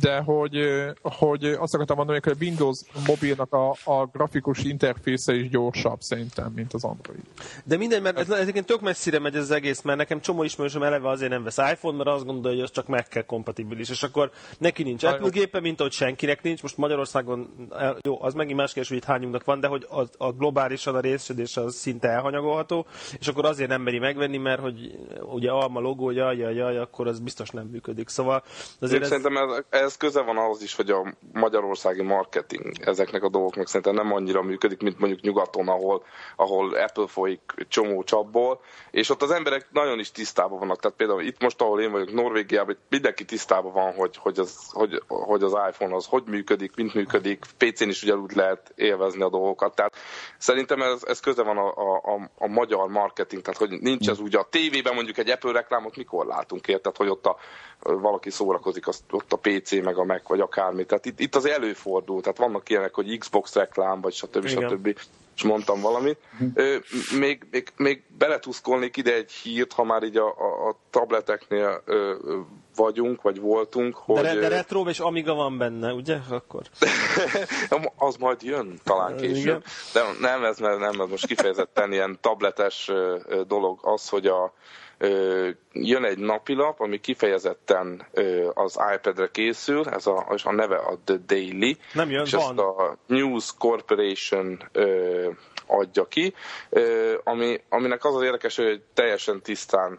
de hogy, hogy azt akartam mondani, hogy a Windows mobilnak a, a grafikus interfésze is gyorsabb szerintem, mint az Android. De minden, mert ez, ez egyébként tök messzire megy ez az egész, mert nekem csomó ismerősöm eleve azért nem vesz iPhone, mert azt gondolja, hogy az csak meg kell kompatibilis, és akkor neki nincs Apple gépe, mint ahogy senkinek nincs. Most Magyarországon, jó, az megint más kérdés, hogy itt hányunknak van, de hogy a, a globálisan a részedés az szinte elhanyagolható, és akkor azért nem meri megvenni, mert hogy ugye alma logó, jaj, jaj, jaj, akkor az biztos nem működik. Szóval azért ez... Szerintem ez, ez köze van ahhoz is, hogy a magyarországi marketing ezeknek a dolgoknak szerintem nem annyira működik, mint mondjuk nyugaton, ahol, ahol Apple folyik csomó csapból, és ott az emberek nagyon is tisztában vannak. Tehát például itt most, ahol én vagyok, Norvégiában, mindenki tisztában van, hogy, hogy, az, hogy, hogy az iPhone az hogy működik, mint működik, PC-n is ugyanúgy lehet élvezni a dolgokat. Tehát szerintem ez, ez köze van a, a, a magyar marketing, tehát hogy nincs ez úgy a tévében mondjuk egy Apple reklámot mikor látunk, érted, hogy ott a, valaki szórakozik, azt, ott a PC, meg a Mac, vagy akármi. Tehát itt, itt az előfordul, tehát vannak ilyenek, hogy Xbox reklám, vagy stb. Igen. stb. És mondtam valamit. Ö, még, még, még beletuszkolnék ide egy hírt, ha már így a, a, a tableteknél ö, vagyunk, vagy voltunk. Hogy... De, de retro és Amiga van benne, ugye? Akkor. az majd jön talán később. De nem, ez, nem, ez most kifejezetten ilyen tabletes dolog az, hogy a, jön egy napilap, ami kifejezetten az iPad-re készül, ez a, a neve a The Daily. Nem jön, és van. ezt a News Corporation adja ki, ami, aminek az az érdekes, hogy teljesen tisztán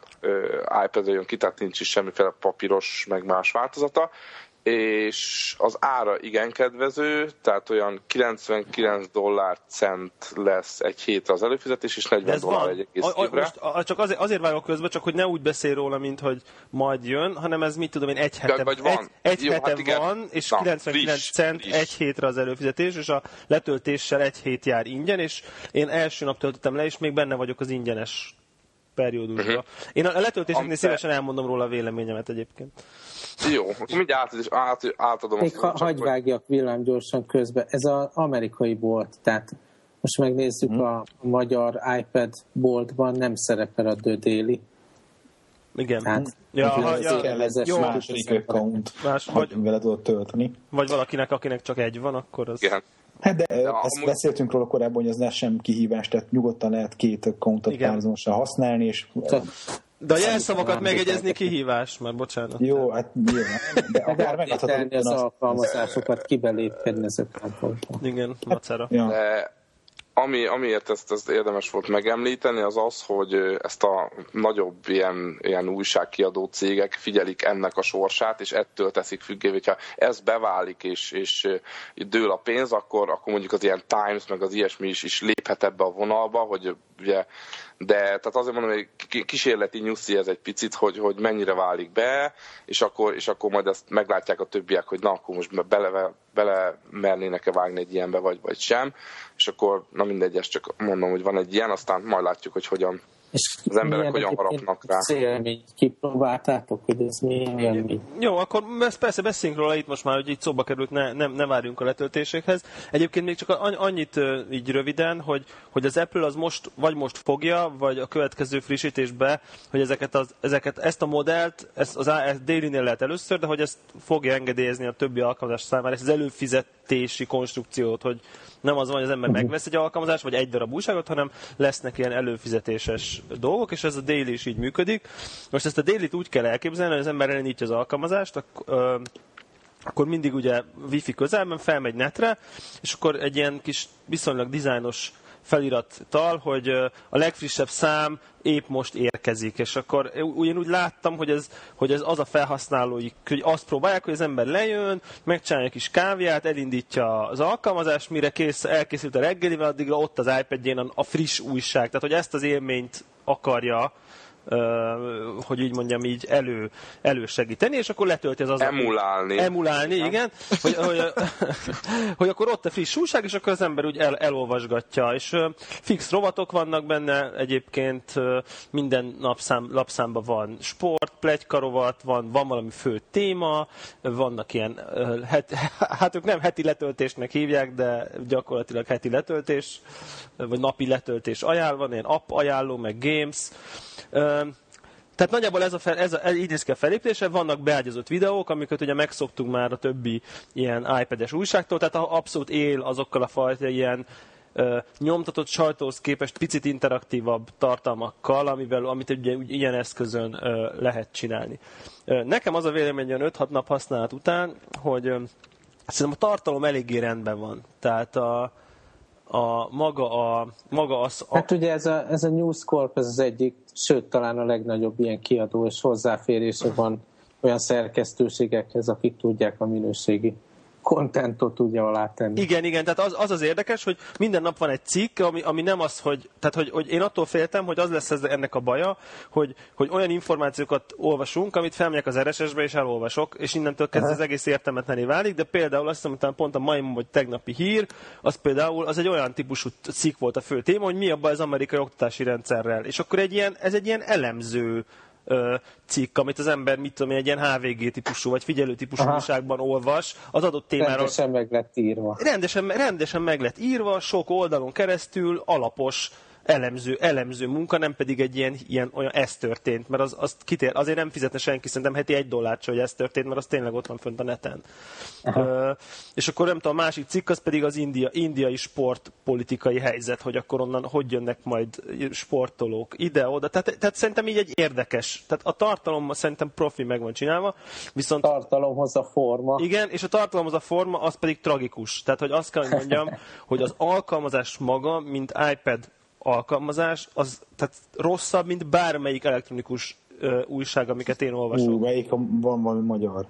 iPad-re jön ki, tehát nincs is semmiféle papíros, meg más változata, és az ára igen kedvező, tehát olyan 99 dollár cent lesz egy hétre az előfizetés, és 40 dollár van. egy egész a, a, évre. Most, a, csak azért, azért vágok közben, csak hogy ne úgy beszél róla, mint hogy majd jön, hanem ez mit tudom én, egy hete, vagy van. egy, egy Jó, hete hát igen. van, és Na, 99 friss, cent friss. egy hétre az előfizetés, és a letöltéssel egy hét jár ingyen, és én első nap töltöttem le, és még benne vagyok az ingyenes periódusban. Uh-huh. Én a letöltéseknél szívesen elmondom róla a véleményemet egyébként. Jó, akkor mindjárt át, át, átadom. Még ha, hagyj vágjak villám gyorsan közbe. Ez az amerikai bolt, tehát most megnézzük hmm. a magyar iPad boltban, nem szerepel a The Daily. Igen. Hát, ja, ha, ja, kell jó, második account, más, vagy, vele tudod tölteni. Vagy valakinek, akinek csak egy van, akkor az... Igen. Hát de, de ezt amúgy... beszéltünk róla korábban, hogy ez ne sem kihívás, tehát nyugodtan lehet két accountot párhuzamosan használni, és... De a jelszavakat megegyezni kihívás, mert bocsánat. Jó, hát nyilván. De akár megadhatod az alkalmazásokat kibelépkedni ezekben. Igen, macera. Ja. De ami, amiért ezt, ezt érdemes volt megemlíteni, az az, hogy ezt a nagyobb ilyen, ilyen újságkiadó cégek figyelik ennek a sorsát, és ettől teszik függévé, hogyha ez beválik, és, és dől a pénz, akkor, akkor mondjuk az ilyen Times, meg az ilyesmi is, is léphet ebbe a vonalba, hogy ugye de tehát azért mondom, hogy kísérleti nyuszi ez egy picit, hogy, hogy mennyire válik be, és akkor, és akkor majd ezt meglátják a többiek, hogy na, akkor most bele, bele mernének-e vágni egy ilyenbe, vagy, vagy sem, és akkor, na mindegy, ezt csak mondom, hogy van egy ilyen, aztán majd látjuk, hogy hogyan, és az emberek hogyan harapnak rá. Szélmény, kipróbáltátok, hogy ez milyen élmény? Jó, akkor persze beszéljünk róla itt most már, hogy itt szóba került, ne, ne, ne várjunk a letöltésekhez. Egyébként még csak annyit így röviden, hogy, hogy az Apple az most, vagy most fogja, vagy a következő frissítésbe, hogy ezeket, az, ezeket ezt a modellt, ezt az Daily-nél lehet először, de hogy ezt fogja engedélyezni a többi alkalmazás számára, ezt az előfizetési konstrukciót, hogy nem az van, hogy az ember megvesz egy alkalmazást, vagy egy darab újságot, hanem lesznek ilyen előfizetéses dolgok, és ez a daily is így működik. Most ezt a daily úgy kell elképzelni, hogy az ember elindítja az alkalmazást, akkor mindig ugye wifi közelben felmegy netre, és akkor egy ilyen kis viszonylag dizájnos felirattal, hogy a legfrissebb szám épp most érkezik, és akkor ugyanúgy láttam, hogy ez, hogy ez az a felhasználói, hogy azt próbálják, hogy az ember lejön, megcsinálja egy kis kávéját, elindítja az alkalmazást, mire kész, elkészült a reggelivel, addig ott az iPad-jén a friss újság. Tehát, hogy ezt az élményt akarja hogy így mondjam, így elő, elősegíteni, és akkor letölti az az... Emulálni. Emulálni, igen. igen hogy, hogy, hogy, akkor ott a friss újság, és akkor az ember úgy el, elolvasgatja. És fix rovatok vannak benne, egyébként minden napszám, lapszámban van sport, plegyka rovat, van, van valami fő téma, vannak ilyen, het, hát ők nem heti letöltésnek hívják, de gyakorlatilag heti letöltés, vagy napi letöltés ajánlva, ilyen app ajánló, meg games, tehát nagyjából ez, a fel, ez, a, ez így néz ki a felépítése, vannak beágyazott videók, amiket ugye megszoktunk már a többi ilyen iPad-es újságtól, tehát abszolút él azokkal a fajta ilyen ö, nyomtatott sajtóhoz képest picit interaktívabb tartalmakkal, amivel, amit ugye ilyen eszközön ö, lehet csinálni. Ö, nekem az a véleményem 5-6 nap használat után, hogy ö, szerintem a tartalom eléggé rendben van. Tehát a, a maga, a, maga az... A... Hát ugye ez a, ez a News Corp, ez az egyik, sőt talán a legnagyobb ilyen kiadó, és hozzáférése van olyan szerkesztőségekhez, akik tudják a minőségi kontentot tudja alátenni. Igen, igen, tehát az, az az érdekes, hogy minden nap van egy cikk, ami, ami nem az, hogy, tehát hogy, hogy én attól féltem, hogy az lesz ez, ennek a baja, hogy, hogy olyan információkat olvasunk, amit felmegyek az RSS-be és elolvasok, és innentől kezdve az egész értelmetlené válik, de például azt hiszem, pont a mai vagy tegnapi hír, az például az egy olyan típusú cikk volt a fő téma, hogy mi a baj az amerikai oktatási rendszerrel. És akkor egy ilyen, ez egy ilyen elemző ö, cikk, amit az ember, mit tudom én, egy ilyen HVG típusú, vagy figyelő típusú Aha. újságban olvas, az adott témáról. Rendesen meg lett írva. Rendesen, rendesen meg lett írva, sok oldalon keresztül, alapos elemző, elemző munka, nem pedig egy ilyen, ilyen olyan ez történt, mert az, azt kitér, azért nem fizetne senki, szerintem heti egy dollárt hogy ez történt, mert az tényleg ott van fönt a neten. Uh, és akkor nem tudom, a másik cikk az pedig az India, indiai sportpolitikai helyzet, hogy akkor onnan hogy jönnek majd sportolók ide-oda. Tehát, tehát szerintem így egy érdekes. Tehát a tartalom szerintem profi meg van csinálva, viszont... Tartalomhoz a forma. Igen, és a tartalomhoz a forma az pedig tragikus. Tehát, hogy azt kell, hogy mondjam, hogy az alkalmazás maga, mint iPad alkalmazás, az tehát rosszabb, mint bármelyik elektronikus ö, újság, amiket én olvasok. Ú, melyik a, van valami magyar?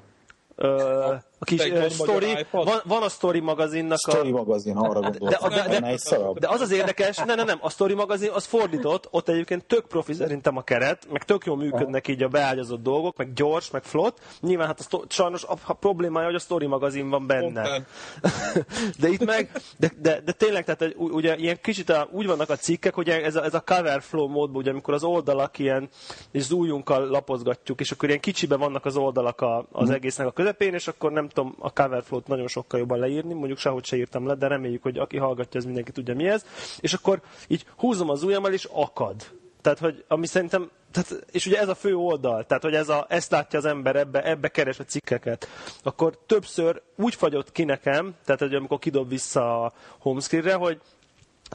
Ö, a kis uh, story, van, van a Story magazinnak a... Story magazin, arra gondoltam. De, de, de, de, de, az az érdekes, nem, nem, nem, a Story magazin az fordított, ott egyébként tök profi szerintem a keret, meg tök jól működnek így a beágyazott dolgok, meg gyors, meg flott. Nyilván hát a sto- sajnos a, a problémája, hogy a Story magazin van benne. de itt meg, de, de, de tényleg, tehát ugye ilyen kicsit a, úgy vannak a cikkek, hogy ez a, ez a cover flow módban, ugye amikor az oldalak ilyen, és zújunkkal lapozgatjuk, és akkor ilyen kicsibe vannak az oldalak a, az mhm. egésznek a közepén, és akkor nem tudom a coverflow-t nagyon sokkal jobban leírni, mondjuk sehogy se írtam le, de reméljük, hogy aki hallgatja, ez mindenki tudja mi ez. És akkor így húzom az ujjammal, és akad. Tehát, hogy ami szerintem tehát, és ugye ez a fő oldal, tehát hogy ez a, ezt látja az ember, ebbe, ebbe keres a cikkeket, akkor többször úgy fagyott ki nekem, tehát hogy amikor kidob vissza a homescreenre, hogy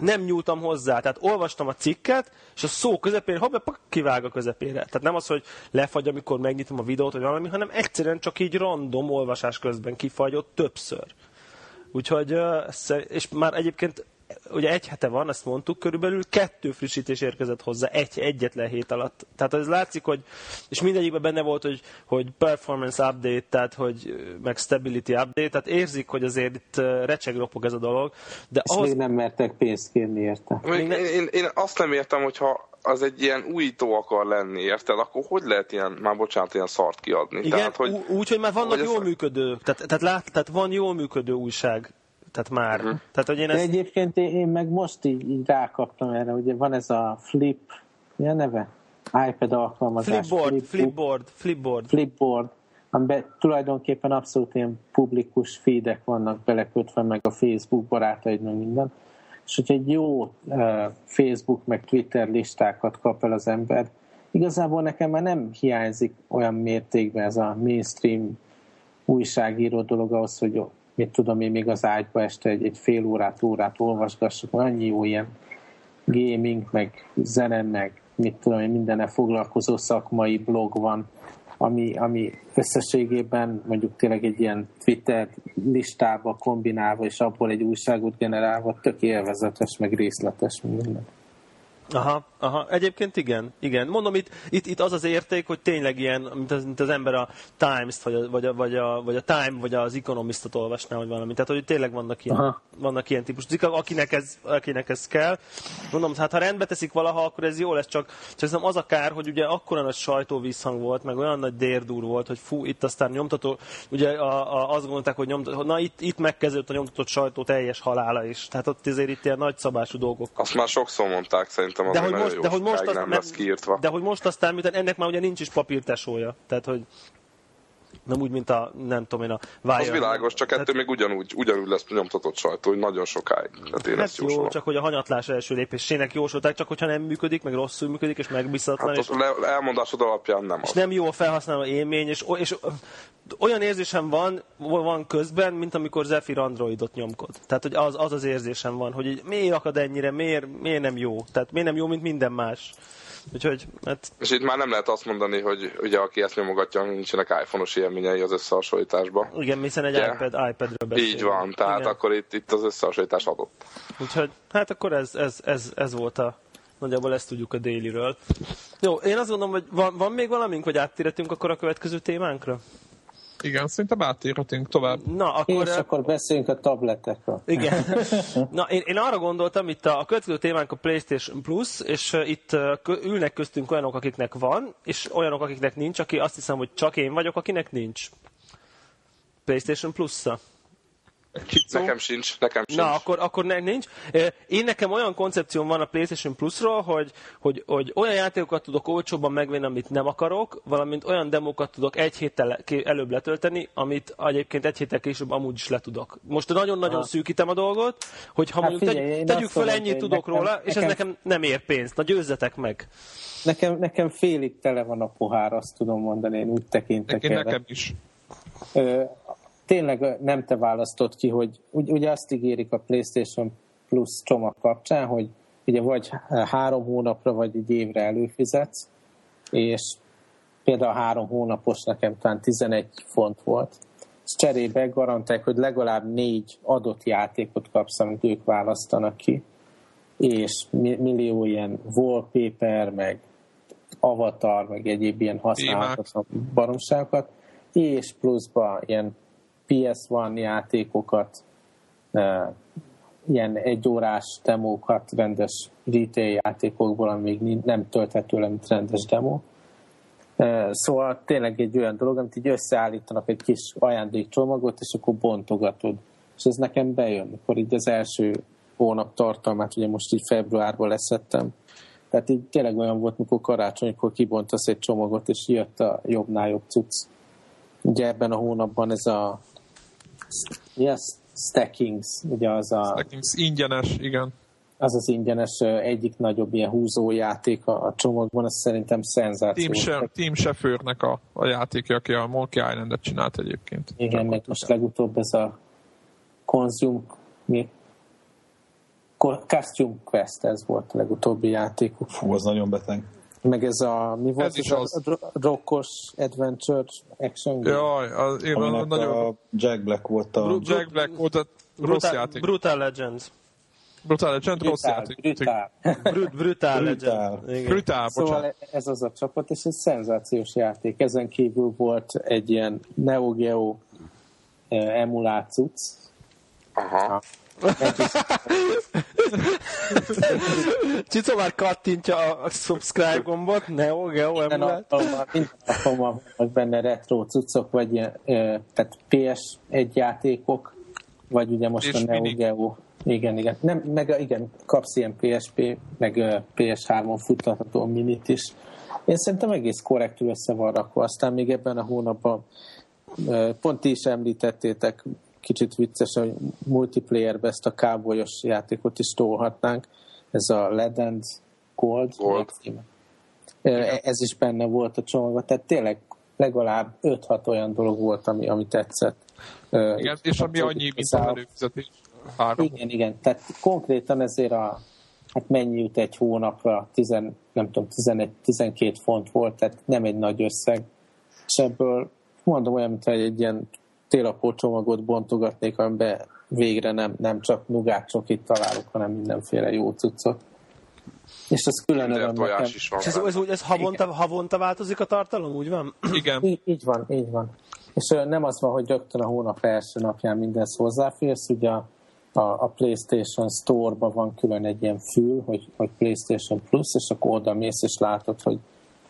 nem nyúltam hozzá. Tehát olvastam a cikket, és a szó közepén, ha kivág a közepére. Tehát nem az, hogy lefagy, amikor megnyitom a videót, vagy valami, hanem egyszerűen csak így random olvasás közben kifagyott többször. Úgyhogy, és már egyébként ugye egy hete van, ezt mondtuk, körülbelül kettő frissítés érkezett hozzá egy, egyetlen hét alatt. Tehát ez látszik, hogy, és mindegyikben benne volt, hogy, hogy performance update, tehát hogy meg stability update, tehát érzik, hogy azért itt recseg ropog ez a dolog. De és ahhoz... még nem mertek pénzt kérni érte. Még én, én, én azt nem értem, hogyha az egy ilyen újító akar lenni, érted? Akkor hogy lehet ilyen, már bocsánat, ilyen szart kiadni? Igen, tehát, hogy, úgy, hogy már vannak jól ez... működő, tehát, tehát, lát, tehát van jól működő újság tehát már. Uh-huh. Tehát, hogy én ezt... De egyébként én meg most így, így rákaptam erre, ugye van ez a Flip, mi a neve? iPad alkalmazás. Flipboard, flip, flipboard, flipboard. Flipboard, amiben tulajdonképpen abszolút ilyen publikus feedek vannak belekötve, meg a Facebook barátaid, meg minden. És hogyha egy jó uh, Facebook meg Twitter listákat kap el az ember, igazából nekem már nem hiányzik olyan mértékben ez a mainstream újságíró dolog ahhoz, hogy mit tudom én, még az ágyba este egy, egy fél órát, órát olvasgassak, annyi jó ilyen gaming, meg zene, meg mit tudom én, mindenne foglalkozó szakmai blog van, ami, ami összességében mondjuk tényleg egy ilyen Twitter listába kombinálva, és abból egy újságot generálva tök élvezetes, meg részletes minden. Aha, aha, egyébként igen, igen. Mondom, itt, itt, itt az az érték, hogy tényleg ilyen, mint az, mint az ember a Times-t, vagy a, vagy, a, vagy, a, vagy a Time, vagy az Economist-ot olvasná, vagy valami. Tehát, hogy tényleg vannak ilyen, aha. vannak ilyen típusú cikkek, akinek ez, akinek ez kell. Mondom, hát ha rendbe teszik valaha, akkor ez jó lesz, csak, csak az a kár, hogy ugye akkora nagy sajtóvízhang volt, meg olyan nagy dérdúr volt, hogy fú, itt aztán nyomtató, ugye a, a, azt gondolták, hogy nyomtató, na itt, itt megkezdődött a nyomtatott sajtó teljes halála is. Tehát ott azért itt ilyen nagy szabású dolgok. Azt már sokszor mondták szerintem szerintem az de hogy most, de hogy most nem lesz kiírtva. De hogy most aztán, miután ennek már ugye nincs is papírtesója. Tehát, hogy nem úgy, mint a, nem tudom én, a Wire. Az világos, csak ettől még ugyanúgy, ugyanúgy lesz nyomtatott sajtó, hogy nagyon sokáig. Tehát én hát jó, jósolom. csak hogy a hanyatlás első lépésének jósolták, csak hogyha nem működik, meg rosszul működik, és megbízhatatlan. Hát és, le, elmondásod alapján nem És az. nem jó a felhasználó élmény, és, és olyan érzésem van, van közben, mint amikor Zephyr Androidot nyomkod. Tehát, hogy az az, az érzésem van, hogy így, miért akad ennyire, miért, miért nem jó? Tehát miért nem jó, mint minden más? Úgyhogy, hát... És itt már nem lehet azt mondani, hogy ugye aki ezt nyomogatja, nincsenek iPhone-os élményei az összehasonlításban. Igen, hiszen egy yeah. iPad, iPad-ről beszélünk. Így van, tehát Igen. akkor itt, itt az összehasonlítás adott. Úgyhogy, hát akkor ez, ez, ez, ez volt a nagyjából ezt tudjuk a déliről. Jó, én azt gondolom, hogy van, van még valamink, hogy áttérhetünk akkor a következő témánkra? Igen, szerintem átérhetünk tovább. Na, akkor... És akkor beszéljünk a tabletekről. Igen. Na, én, én arra gondoltam, itt a, a következő témánk a PlayStation Plus, és itt ülnek köztünk olyanok, akiknek van, és olyanok, akiknek nincs, aki azt hiszem, hogy csak én vagyok, akinek nincs. PlayStation Plus-a. Kicó. Nekem sincs, nekem sincs. Na, akkor, akkor ne, nincs. Én nekem olyan koncepcióm van a PlayStation Plus-ról, hogy, hogy, hogy olyan játékokat tudok olcsóbban megvenni, amit nem akarok, valamint olyan demókat tudok egy héttel előbb letölteni, amit egyébként egy héttel később amúgy is le tudok. Most nagyon-nagyon szűkítem a dolgot, hogy ha hát mondjuk figyelj, tegy, tegyük föl ennyit tudok nekem, róla, és nekem, ez nekem nem ér pénzt. Na győzzetek meg! Nekem, nekem félig tele van a pohár, azt tudom mondani, én úgy tekintek nekem, Nekem is tényleg nem te választott ki, hogy ugye azt ígérik a PlayStation Plus csomag kapcsán, hogy ugye vagy három hónapra, vagy egy évre előfizetsz, és például három hónapos nekem talán 11 font volt, és cserébe garantálják, hogy legalább négy adott játékot kapsz, amit ők választanak ki, és millió ilyen wallpaper, meg avatar, meg egyéb ilyen használhatatlan baromságokat, és pluszba ilyen PS1 játékokat, ilyen egyórás demókat rendes retail játékokból, amíg nem tölthető le, mint rendes demo. Szóval tényleg egy olyan dolog, amit így összeállítanak egy kis ajándékcsomagot, és akkor bontogatod. És ez nekem bejön, akkor így az első hónap tartalmát, ugye most így februárban leszettem. Tehát így tényleg olyan volt, mikor karácsonykor kibontasz egy csomagot, és jött a jobbnál jobb cucc. Ugye ebben a hónapban ez a Mi az? Stackings, ugye az a... Stackings, ingyenes, igen. Az az ingyenes egyik nagyobb ilyen húzójáték a, a csomagban, az szerintem szenzációs. Team, Team Sheffernek a, a játékja, aki a Monkey Island-et csinált egyébként. Igen, meg most legutóbb ez a Consume, mi? Costume Quest, ez volt a legutóbbi játékuk. Fú, az nagyon beteg. Meg ez a, mi volt Ez is ez az. a, a rockos adventure action game? Jaj, az, én Aminek nagyon... a Jack Black volt a... Bru- Jack Black volt a rossz Brutal, játék. Brutal Legends. Brutal Legend rossz Brutál, játék. brutál. Brut, brutal Brutál. Legend. Igen. Brutál, Szóval bocsánat. ez az a csapat, és ez szenzációs játék. Ezen kívül volt egy ilyen Neo Geo eh, emulát cucc. Aha. Cico már kattintja a subscribe gombot, Neo Geo alkalommal, minden vannak benne retro cuccok, vagy ilyen, eh, tehát PS1 játékok, vagy ugye most És a Neo minik. Geo. Igen, igen. Nem, meg a- igen, kapsz ilyen PSP, meg eh, PS3-on futtatható minit is. Én szerintem egész korrektül össze van rakva. Aztán még ebben a hónapban pont ti is említettétek, kicsit vicces, hogy multiplayerbe ezt a kábolyos játékot is tolhatnánk. Ez a Legends Gold. Gold. Ö, Ez is benne volt a csomagban, tehát tényleg legalább 5-6 olyan dolog volt, ami, ami tetszett. Igen, és ami annyi, mint Igazából- előfizetés. Három. igen, igen. Tehát konkrétan ezért a hát mennyi jut egy hónapra, 10, nem tudom, 11-12 font volt, tehát nem egy nagy összeg. És ebből mondom olyan, mint egy ilyen télapó csomagot bontogatnék, amiben végre nem, nem csak nugácsokit találok, hanem mindenféle jó cuccot. És az külön öröm nekem. is van. És ez, ez, úgy- ez havonta, havonta változik a tartalom, úgy van? Igen. Így, így van, így van. És nem az van, hogy rögtön a hónap első napján mindenhez hozzáférsz, ugye a, a, a PlayStation Store-ban van külön egy ilyen fül, hogy, hogy PlayStation Plus, és akkor oda mész, és látod, hogy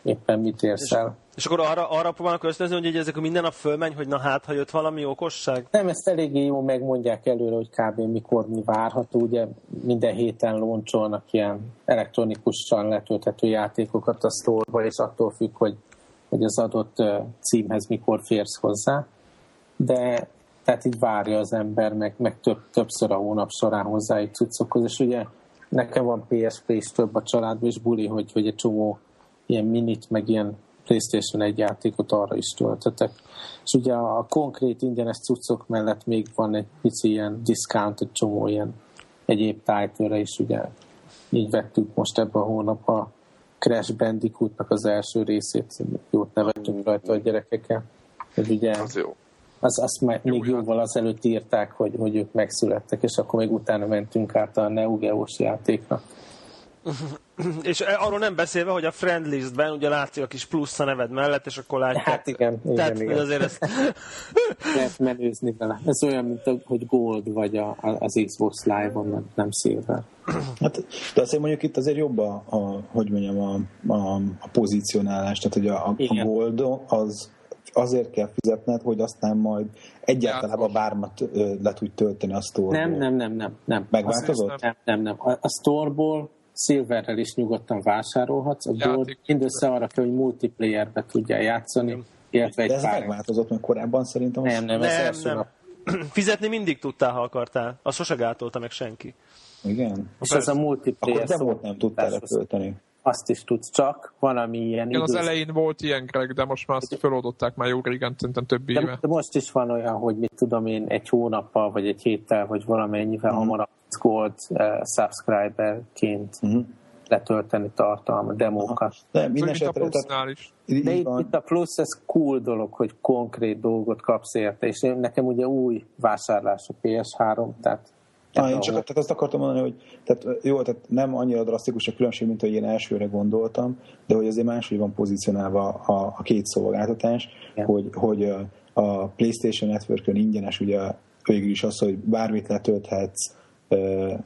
éppen mit érsz el. És akkor arra, arra próbálnak ösztönözni, hogy ezek a minden nap fölmenj, hogy na hát, ha jött valami okosság? Nem, ezt eléggé jó megmondják előre, hogy kb. mikor mi várható. Ugye minden héten loncsolnak ilyen elektronikusan letölthető játékokat a store és attól függ, hogy, hogy az adott címhez mikor férsz hozzá. De tehát így várja az ember, meg, meg több, többször a hónap során hozzájuk cuccokhoz. És ugye nekem van PSP is több a családban, és buli, hogy, hogy egy csomó ilyen minit, meg ilyen PlayStation egy játékot arra is töltöttek. És ugye a, konkrét ingyenes cuccok mellett még van egy pici ilyen discount, egy csomó ilyen egyéb title is, ugye így vettük most ebben a hónap a Crash Bandicootnak az első részét, jót nevettünk rajta a gyerekekkel. Ez ugye Az jó. az, azt már még jóval azelőtt írták, hogy, hogy ők megszülettek, és akkor még utána mentünk át a Neo Geo-s játékra. És arról nem beszélve, hogy a friendlistben ugye látszik a kis plusz a neved mellett, és akkor látják. Hát igen, igen, Tehát, igen. hogy azért ezt... Lehet menőzni vele. Ez olyan, mint a- hogy Gold vagy a, a- az Xbox Live-on, nem, nem Silver. Hát, de azért mondjuk itt azért jobb a, a hogy mondjam, a, a, a pozícionálás, tehát hogy a, a, a Igen. gold az azért kell fizetned, hogy aztán majd egyáltalán Játékos. bármat le tudj tölteni a store Nem, nem, nem, nem, nem. Megváltozott? Nem, nem, nem. A, a store-ból Silverrel is nyugodtan vásárolhatsz, a. Gold mindössze arra kell, hogy multiplayerbe tudjál játszani, illetve De egy ez pár... megváltozott, mert korábban szerintem. Nem, nem, az Nem, első nem. nap. Fizetni mindig tudtál, ha akartál. Az sose gátolta meg senki. Igen. És ez a multiplayer Akkor demót nem tudtál letölteni. Azt is tudsz, csak valami ilyen Igen, az időszak- elején volt ilyen, Greg, de most már azt feloldották már jó régen, szerintem több éve. De, de most is van olyan, hogy mit tudom én, egy hónappal, vagy egy héttel, vagy valamennyivel Mhm. hamarabb Gold uh, subscriberként Uh-huh. letölteni tartalma, demókat. De minden mint a esetre, tehát is. De itt, a plusz, ez cool dolog, hogy konkrét dolgot kapsz érte, és én, nekem ugye új vásárlás a PS3, tehát Ah, én csak tehát azt akartam mondani, hogy tehát, jó, tehát nem annyira drasztikus a különbség, mint hogy én elsőre gondoltam, de hogy azért máshogy van pozícionálva a, a két szolgáltatás, Igen. hogy, hogy a, PlayStation Network-ön ingyenes ugye végül is az, hogy bármit letölthetsz,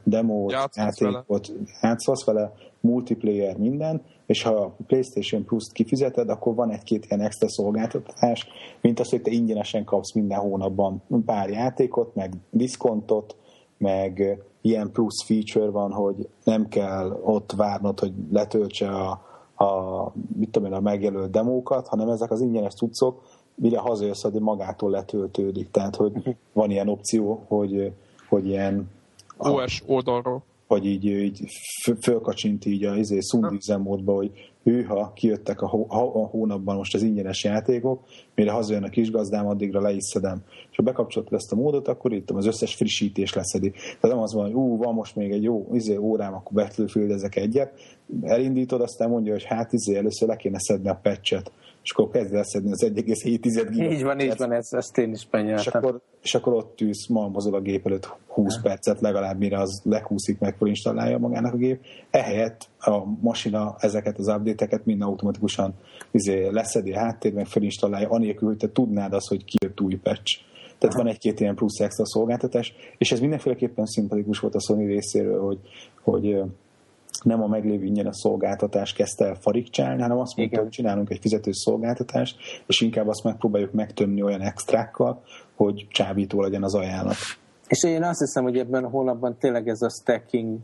demót, Játszhatsz játékot, játszhatsz vele, multiplayer, minden, és ha a PlayStation Plus-t kifizeted, akkor van egy-két ilyen extra szolgáltatás, mint az, hogy te ingyenesen kapsz minden hónapban pár játékot, meg diszkontot, meg ilyen plusz feature van, hogy nem kell ott várnod, hogy letöltse a, a, mit tudom én, a megjelölt demókat, hanem ezek az ingyenes cuccok mire hazajössz, addig magától letöltődik. Tehát, hogy uh-huh. van ilyen opció, hogy, hogy ilyen OS oldalról vagy így, így fölkacsint így a izé, módba, hogy hűha, kijöttek a, hó, a hónapban most az ingyenes játékok, mire hazajön a kisgazdám, addigra le is szedem. És ha bekapcsoltad ezt a módot, akkor itt az összes frissítés leszedi. Tehát nem az van, hogy ú, van most még egy jó izé, órám, akkor battlefield ezek egyet. Elindítod, aztán mondja, hogy hát izé, először le kéne szedni a patchet és akkor kezd el szedni az 1,7 giga. Így van, így van, ezt, ezt én is És akkor, és akkor ott tűz, malmozol a gép előtt 20 percet legalább, mire az leghúszik meg, installálja magának a gép. Ehelyett a masina ezeket az update-eket mind automatikusan izé, leszedi a háttér, meg felinstallálja, anélkül, hogy te tudnád azt, hogy kijött új patch. Tehát van egy-két ilyen plusz extra szolgáltatás, és ez mindenféleképpen szimpatikus volt a Sony részéről, hogy, hogy nem a meglévő ingyenes szolgáltatás kezdte el farigcsálni, hanem azt mondta, hogy csinálunk egy fizetős szolgáltatást, és inkább azt megpróbáljuk megtömni olyan extrákkal, hogy csábító legyen az ajánlat. És én azt hiszem, hogy ebben a hónapban tényleg ez a stacking,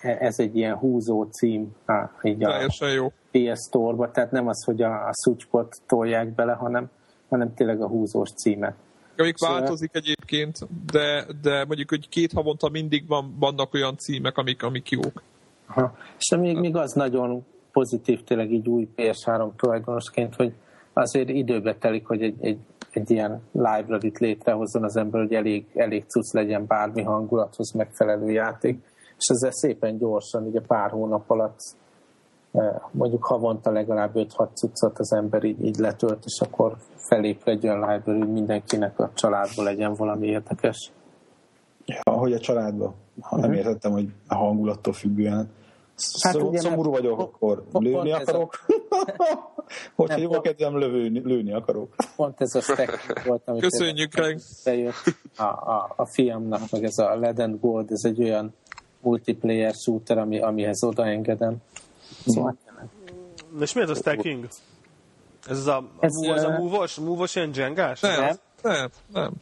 ez egy ilyen húzó cím á, így a jó. PS Store-ba, tehát nem az, hogy a, a switchbot tolják bele, hanem, hanem tényleg a húzós címet. Amik szóval... változik egyébként, de, de mondjuk, hogy két havonta mindig van, vannak olyan címek, amik, amik jók. Aha. És még, még az nagyon pozitív tényleg így új PS3 tulajdonosként, hogy azért időbe telik, hogy egy, egy, egy ilyen library-t létrehozzon az ember, hogy elég, elég cucc legyen bármi hangulathoz megfelelő játék, és ezzel szépen gyorsan, ugye pár hónap alatt eh, mondjuk havonta legalább 5-6 cuccot az ember így, így letölt, és akkor felépül egy olyan library, hogy mindenkinek a családból legyen valami érdekes. Ja, hogy a családban. Ha nem uh-huh. értettem, hogy a hangulattól függően Hát Szom, ugye, szomorú vagyok, pont, akkor pont, lőni pont akarok. A... Hogyha jó kedvem, lőni, lőni akarok. Pont ez a stack volt, amit Köszönjük, Reg. A, a, a fiamnak, meg ez a Led and Gold, ez egy olyan multiplayer shooter, ami, amihez odaengedem. Szóval, És miért a stacking? Ez az a, ez, ez a move-os, move-os ilyen dzsengás? Nem, nem, nem.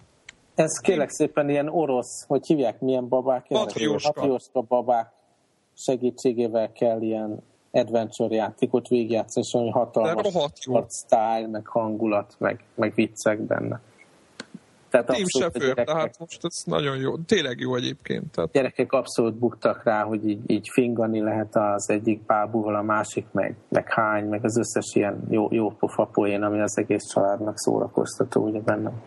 Ez kérlek szépen ilyen orosz, hogy hívják, milyen babák? Patrióska. babák segítségével kell ilyen adventure játékot végigjátszani, és olyan hatalmas style, meg hangulat, meg, meg viccek benne. Tehát Team gyerekek, tehát most ez nagyon jó, tényleg jó egyébként. Tehát... Gyerekek abszolút buktak rá, hogy így, így fingani lehet az egyik bábúval, a másik meg, meg hány, meg az összes ilyen jó, jó pofa poén, ami az egész családnak szórakoztató ugye bennem.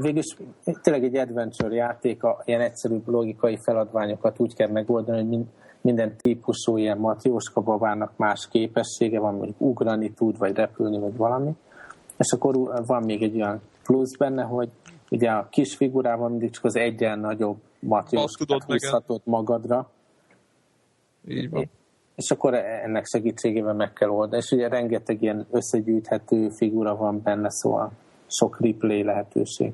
Végülis tényleg egy adventure játék, a ilyen egyszerű logikai feladványokat úgy kell megoldani, hogy minden típusú ilyen matrióska babának más képessége van, mondjuk ugrani tud, vagy repülni, vagy valami. És akkor van még egy olyan plusz benne, hogy ugye a kis figurában mindig csak az egyen nagyobb matrióskát húzhatod magadra. Így van. És akkor ennek segítségével meg kell oldani. És ugye rengeteg ilyen összegyűjthető figura van benne, szóval sok replay lehetőség.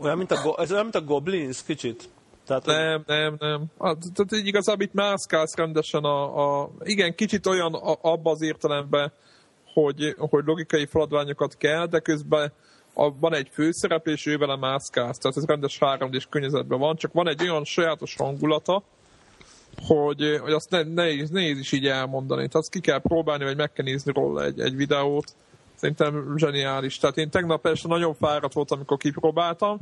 Olyan, mint a, ez olyan, mint a Goblins kicsit? Tehát, nem, nem, nem. Hát, tehát igazából itt mászkálsz rendesen a, a... Igen, kicsit olyan a, abba az értelemben, hogy, hogy logikai feladványokat kell, de közben a, van egy főszerep, és ő vele mászkálsz. Tehát ez rendes 3 d környezetben van, csak van egy olyan sajátos hangulata, hogy, hogy azt ne, nehéz, nehéz is így elmondani. Tehát azt ki kell próbálni, vagy meg kell nézni róla egy, egy videót, Szerintem zseniális. Tehát én tegnap persze nagyon fáradt voltam, amikor kipróbáltam,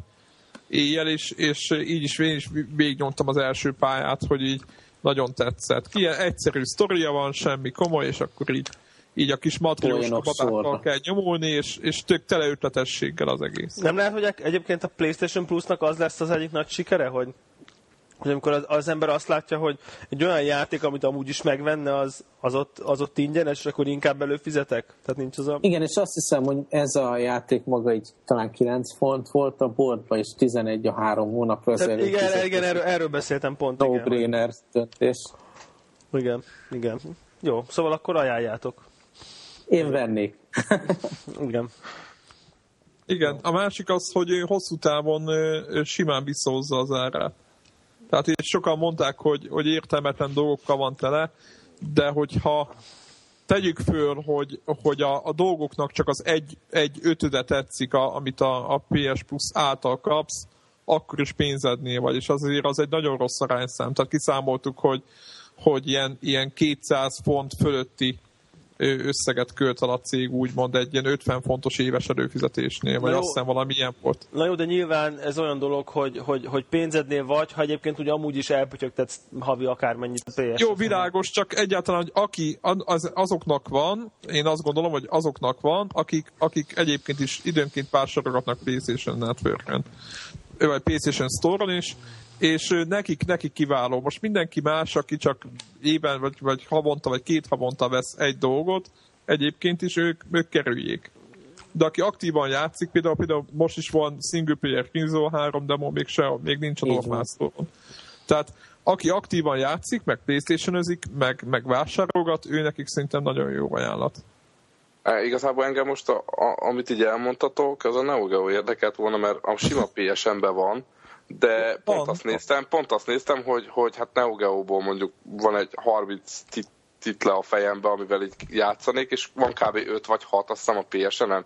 éjjel is, és így is én is végignyomtam az első pályát, hogy így nagyon tetszett. Ki egyszerű sztoria van, semmi komoly, és akkor így, így a kis matriós babákkal kell nyomulni, és, és tök tele ötletességgel az egész. Nem lehet, hogy egyébként a PlayStation Plus-nak az lesz az egyik nagy sikere, hogy hogy amikor az, az ember azt látja, hogy egy olyan játék, amit amúgy is megvenne, az, az, ott, az ott ingyenes, és akkor inkább előfizetek? Tehát nincs az a... Igen, és azt hiszem, hogy ez a játék maga így talán 9 font volt a boardba, és 11 a három hónapra. Tehát igen, igen erről, erről beszéltem pont. No igen, brainer döntés. Igen, igen. Jó, szóval akkor ajánljátok. Én vennék. igen. Igen, a másik az, hogy hosszú távon simán visszahozza az árát. Tehát így sokan mondták, hogy, hogy értelmetlen dolgokkal van tele, de hogyha tegyük föl, hogy, hogy a, a dolgoknak csak az egy, egy ötöde tetszik, a, amit a, a PS Plus által kapsz, akkor is pénzednél vagy, és azért az egy nagyon rossz arányszám. Tehát kiszámoltuk, hogy, hogy ilyen, ilyen 200 font fölötti összeget költ el a cég úgymond egy ilyen 50 fontos éves előfizetésnél, vagy azt hiszem valami ilyen volt. Na jó, de nyilván ez olyan dolog, hogy, hogy, hogy pénzednél vagy, ha egyébként ugye amúgy is elpötyögtetsz havi akármennyit a PS. Jó, világos, csak egyáltalán, hogy aki az, azoknak van, én azt gondolom, hogy azoknak van, akik, akik egyébként is időnként vásárolgatnak PlayStation Network-en, vagy PlayStation Store-on is, és nekik, nekik kiváló. Most mindenki más, aki csak éven, vagy, vagy havonta, vagy két havonta vesz egy dolgot, egyébként is ők, ők kerüljék. De aki aktívan játszik, például, például most is van single player Kingzone 3 demo, még, se, még nincs a normál Tehát aki aktívan játszik, meg playstation meg, meg vásárolgat, ő nekik szerintem nagyon jó ajánlat. E, igazából engem most, a, a, amit így elmondtatok, az a Neo Geo érdekelt volna, mert a sima PSN-ben van, de pont van. azt néztem, pont azt néztem, hogy, hogy hát Neo Geo-ból mondjuk van egy 30 tit title a fejembe, amivel így játszanék, és van kb. 5 vagy 6, azt hiszem a PSN-en,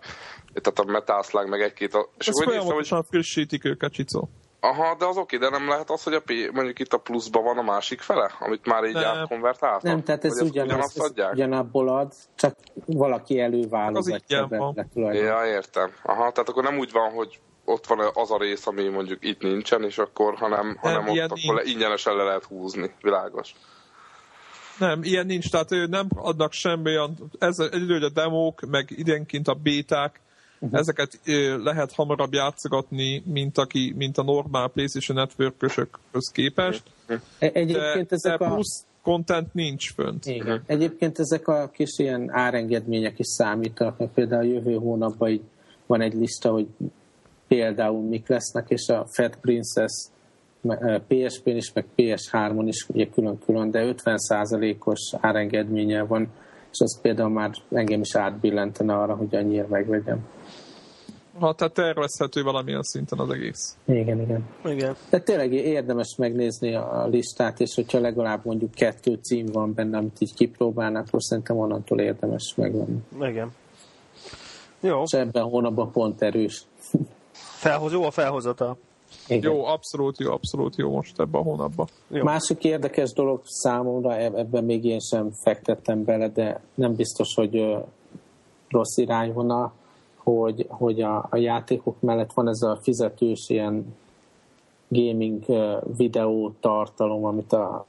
tehát a Metal Slug, meg egy-két... A... És Ezt folyamatosan hogy... frissítik őket, Csicó. Aha, de az oké, de nem lehet az, hogy a P, mondjuk itt a pluszban van a másik fele, amit már így átkonvertáltak? Nem, tehát ez ugyanaz, ez ugyanabból ad, csak valaki előválogatja be. Ja, értem. Aha, tehát akkor nem úgy van, hogy ott van az a rész, ami mondjuk itt nincsen, és akkor, hanem, nem, hanem ott akkor le, ingyenesen le lehet húzni, világos. Nem, ilyen nincs, tehát nem adnak semmi olyan, ez egy a demók, meg időnként a béták, uh-huh. ezeket lehet hamarabb játszogatni, mint, aki, mint a normál PlayStation Network-ösökhöz képest. Uh-huh. Egyébként de, ezek de plusz a... content nincs fönt. Igen. Uh-huh. Egyébként ezek a kis ilyen árengedmények is számítanak, például a jövő hónapban így van egy lista, hogy például mik lesznek, és a Fat Princess PSP-n is, meg PS3-on is ugye külön-külön, de 50%-os árengedménye van, és az például már engem is átbillentene arra, hogy annyira megvegyem. Ha, tehát tervezhető valamilyen szinten az egész. Igen, igen. igen. Tehát tényleg érdemes megnézni a listát, és hogyha legalább mondjuk kettő cím van benne, amit így kipróbálnak, akkor szerintem onnantól érdemes megvenni. Igen. Jó. És ebben a hónapban pont erős. Felhoz, jó a felhozata. Igen. Jó, abszolút jó, abszolút jó most ebben a hónapban. Jó. Másik érdekes dolog számomra, ebben még én sem fektettem bele, de nem biztos, hogy rossz irányvonal, hogy, hogy a, a játékok mellett van ez a fizetős ilyen gaming videó tartalom, amit a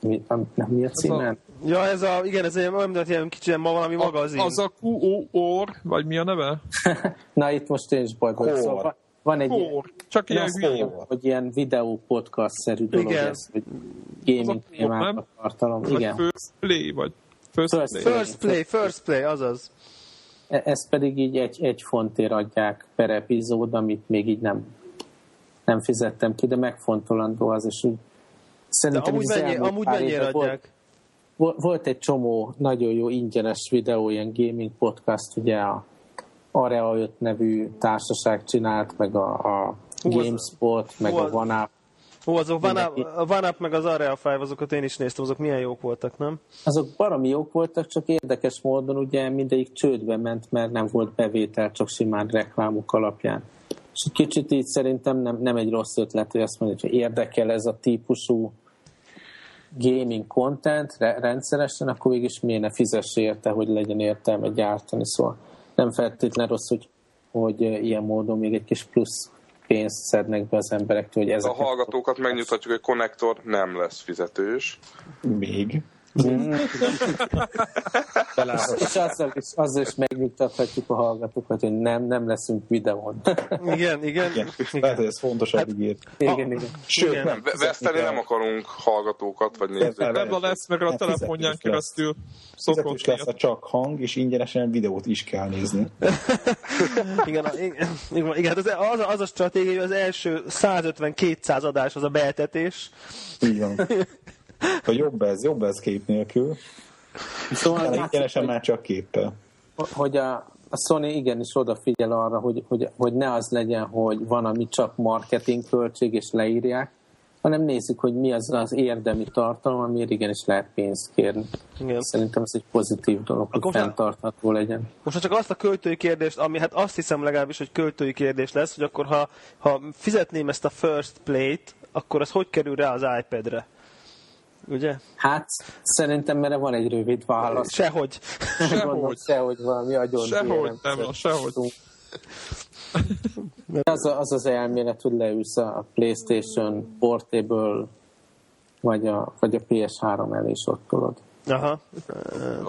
mi, a, mi a címen? Ja, ez a, igen, ez egy olyan, mint ilyen kicsi, ma valami magazin. Az a QOR, vagy mi a neve? Na, itt most én is bajban. Szóval van egy Kór. Csak ilyen hülye. Hogy ilyen videó podcast-szerű dolog Igen. ez, hogy gaming témákat tartalom. Vagy Igen. First Play, vagy First, first Play. First Play, First Play, azaz. E- ezt pedig így egy, egy fontért adják per epizód, amit még így nem, nem fizettem ki, de megfontolandó az, és úgy szerintem de amúgy, mennyi, amúgy mennyire adják? Volt, volt egy csomó nagyon jó ingyenes videó, ilyen gaming podcast, ugye a Area 5 nevű társaság csinált, meg a, a GameSpot, meg a OneUp. Ó, azok OneUp meg az Area 5, azokat én is néztem, azok milyen jók voltak, nem? Azok baromi jók voltak, csak érdekes módon ugye mindegyik csődbe ment, mert nem volt bevétel, csak simán reklámok alapján. És kicsit így szerintem nem, nem egy rossz ötlet, hogy azt mondja, hogy érdekel ez a típusú gaming content rendszeresen, akkor mégis miért ne fizess érte, hogy legyen értelme gyártani. Szóval nem feltétlenül rossz, hogy, hogy ilyen módon még egy kis plusz pénzt szednek be az emberektől. Hogy ezeket a hallgatókat megnyugtatjuk, hogy konnektor nem lesz fizetős. Még. És azzal is, azzal is megnyugtathatjuk a hallgatókat, hogy nem, nem leszünk videón. igen, igen. igen. Lehet, hogy ez fontosabb hát, ígért. Igen, igen. Sőt, igen. nem. Veszteni nem akarunk hallgatókat, vagy nézőket. Ebben lesz, mert a hát telefonján keresztül szokott lesz a csak hang, és ingyenesen videót is kell nézni. igen, igen, igen, igen, az, az, az a stratégia, hogy az első 150-200 adás az a beetetés. Így van. A jobb ez, jobb ez kép nélkül. Szóval ingyenesen már csak képpel. Hogy a, a Sony igenis odafigyel arra, hogy, hogy, hogy ne az legyen, hogy van, ami csak marketing költség, és leírják, hanem nézzük, hogy mi az az érdemi tartalom, amiért igenis lehet pénzt kérni. Igen. Szerintem ez egy pozitív dolog, hogy fenntartható legyen. Most csak azt a költői kérdést, ami hát azt hiszem legalábbis, hogy költői kérdés lesz, hogy akkor ha, ha fizetném ezt a first plate, akkor az hogy kerül rá az iPad-re? Ugye? Hát, szerintem mert van egy rövid válasz. Sehogy. Sehogy. sehogy valami agyon. Sehogy, nem, sehogy. Az, az az elmélet, hogy leülsz a PlayStation Portable vagy a, vagy a PS3 elé és ott tolod. Aha.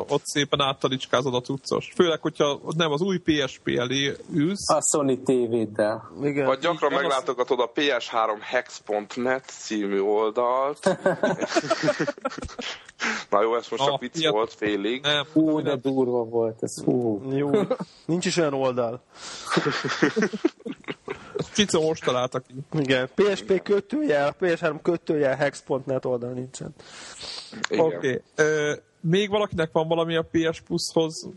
Ott szépen áttalicskázod a cuccos. Főleg, hogyha nem az új PSP elé ülsz. A Sony TV-del. Igen. Vagy gyakran meglátogatod a PS3 hex.net című oldalt. Na jó, ez most csak vicc ilyet... volt félig. Nem, hú, de durva volt ez. Hú. Jó. Nincs is olyan oldal. Cica most találtak ki. Igen, PSP kötőjel, PS3 kötőjel hex.net oldal nincsen. Oké. Okay. Még valakinek van valami a PS Plus-hoz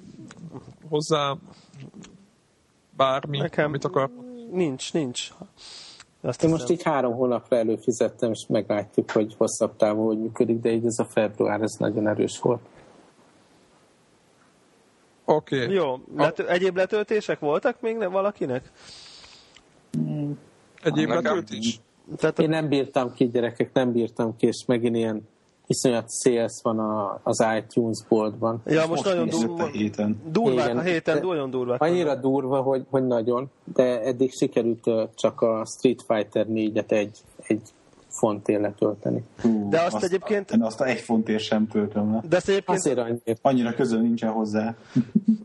hozzá bármi, Nekem amit akar? Nincs, nincs. Azt Én most így három hónapra előfizettem, és meglátjuk, hogy hosszabb távon hogy működik, de így ez a február, ez nagyon erős volt. Oké. Okay. Jó. Let- egyéb letöltések voltak még valakinek? Egyéb letöltés? Tehát Én nem bírtam ki, gyerekek, nem bírtam ki, és megint ilyen iszonyat sales van a, az iTunes boltban. Ja, most, most nagyon durva. A héten. Durvák Igen, a héten, nagyon durvák. Annyira durva, hogy, hogy nagyon, de eddig sikerült csak a Street Fighter 4-et egy, egy fontért letölteni. Hú, de azt, azt egyébként... Én azt a egy fontért sem töltöm le. De azt egyébként... Azért annyira. Annyira közön nincsen hozzá.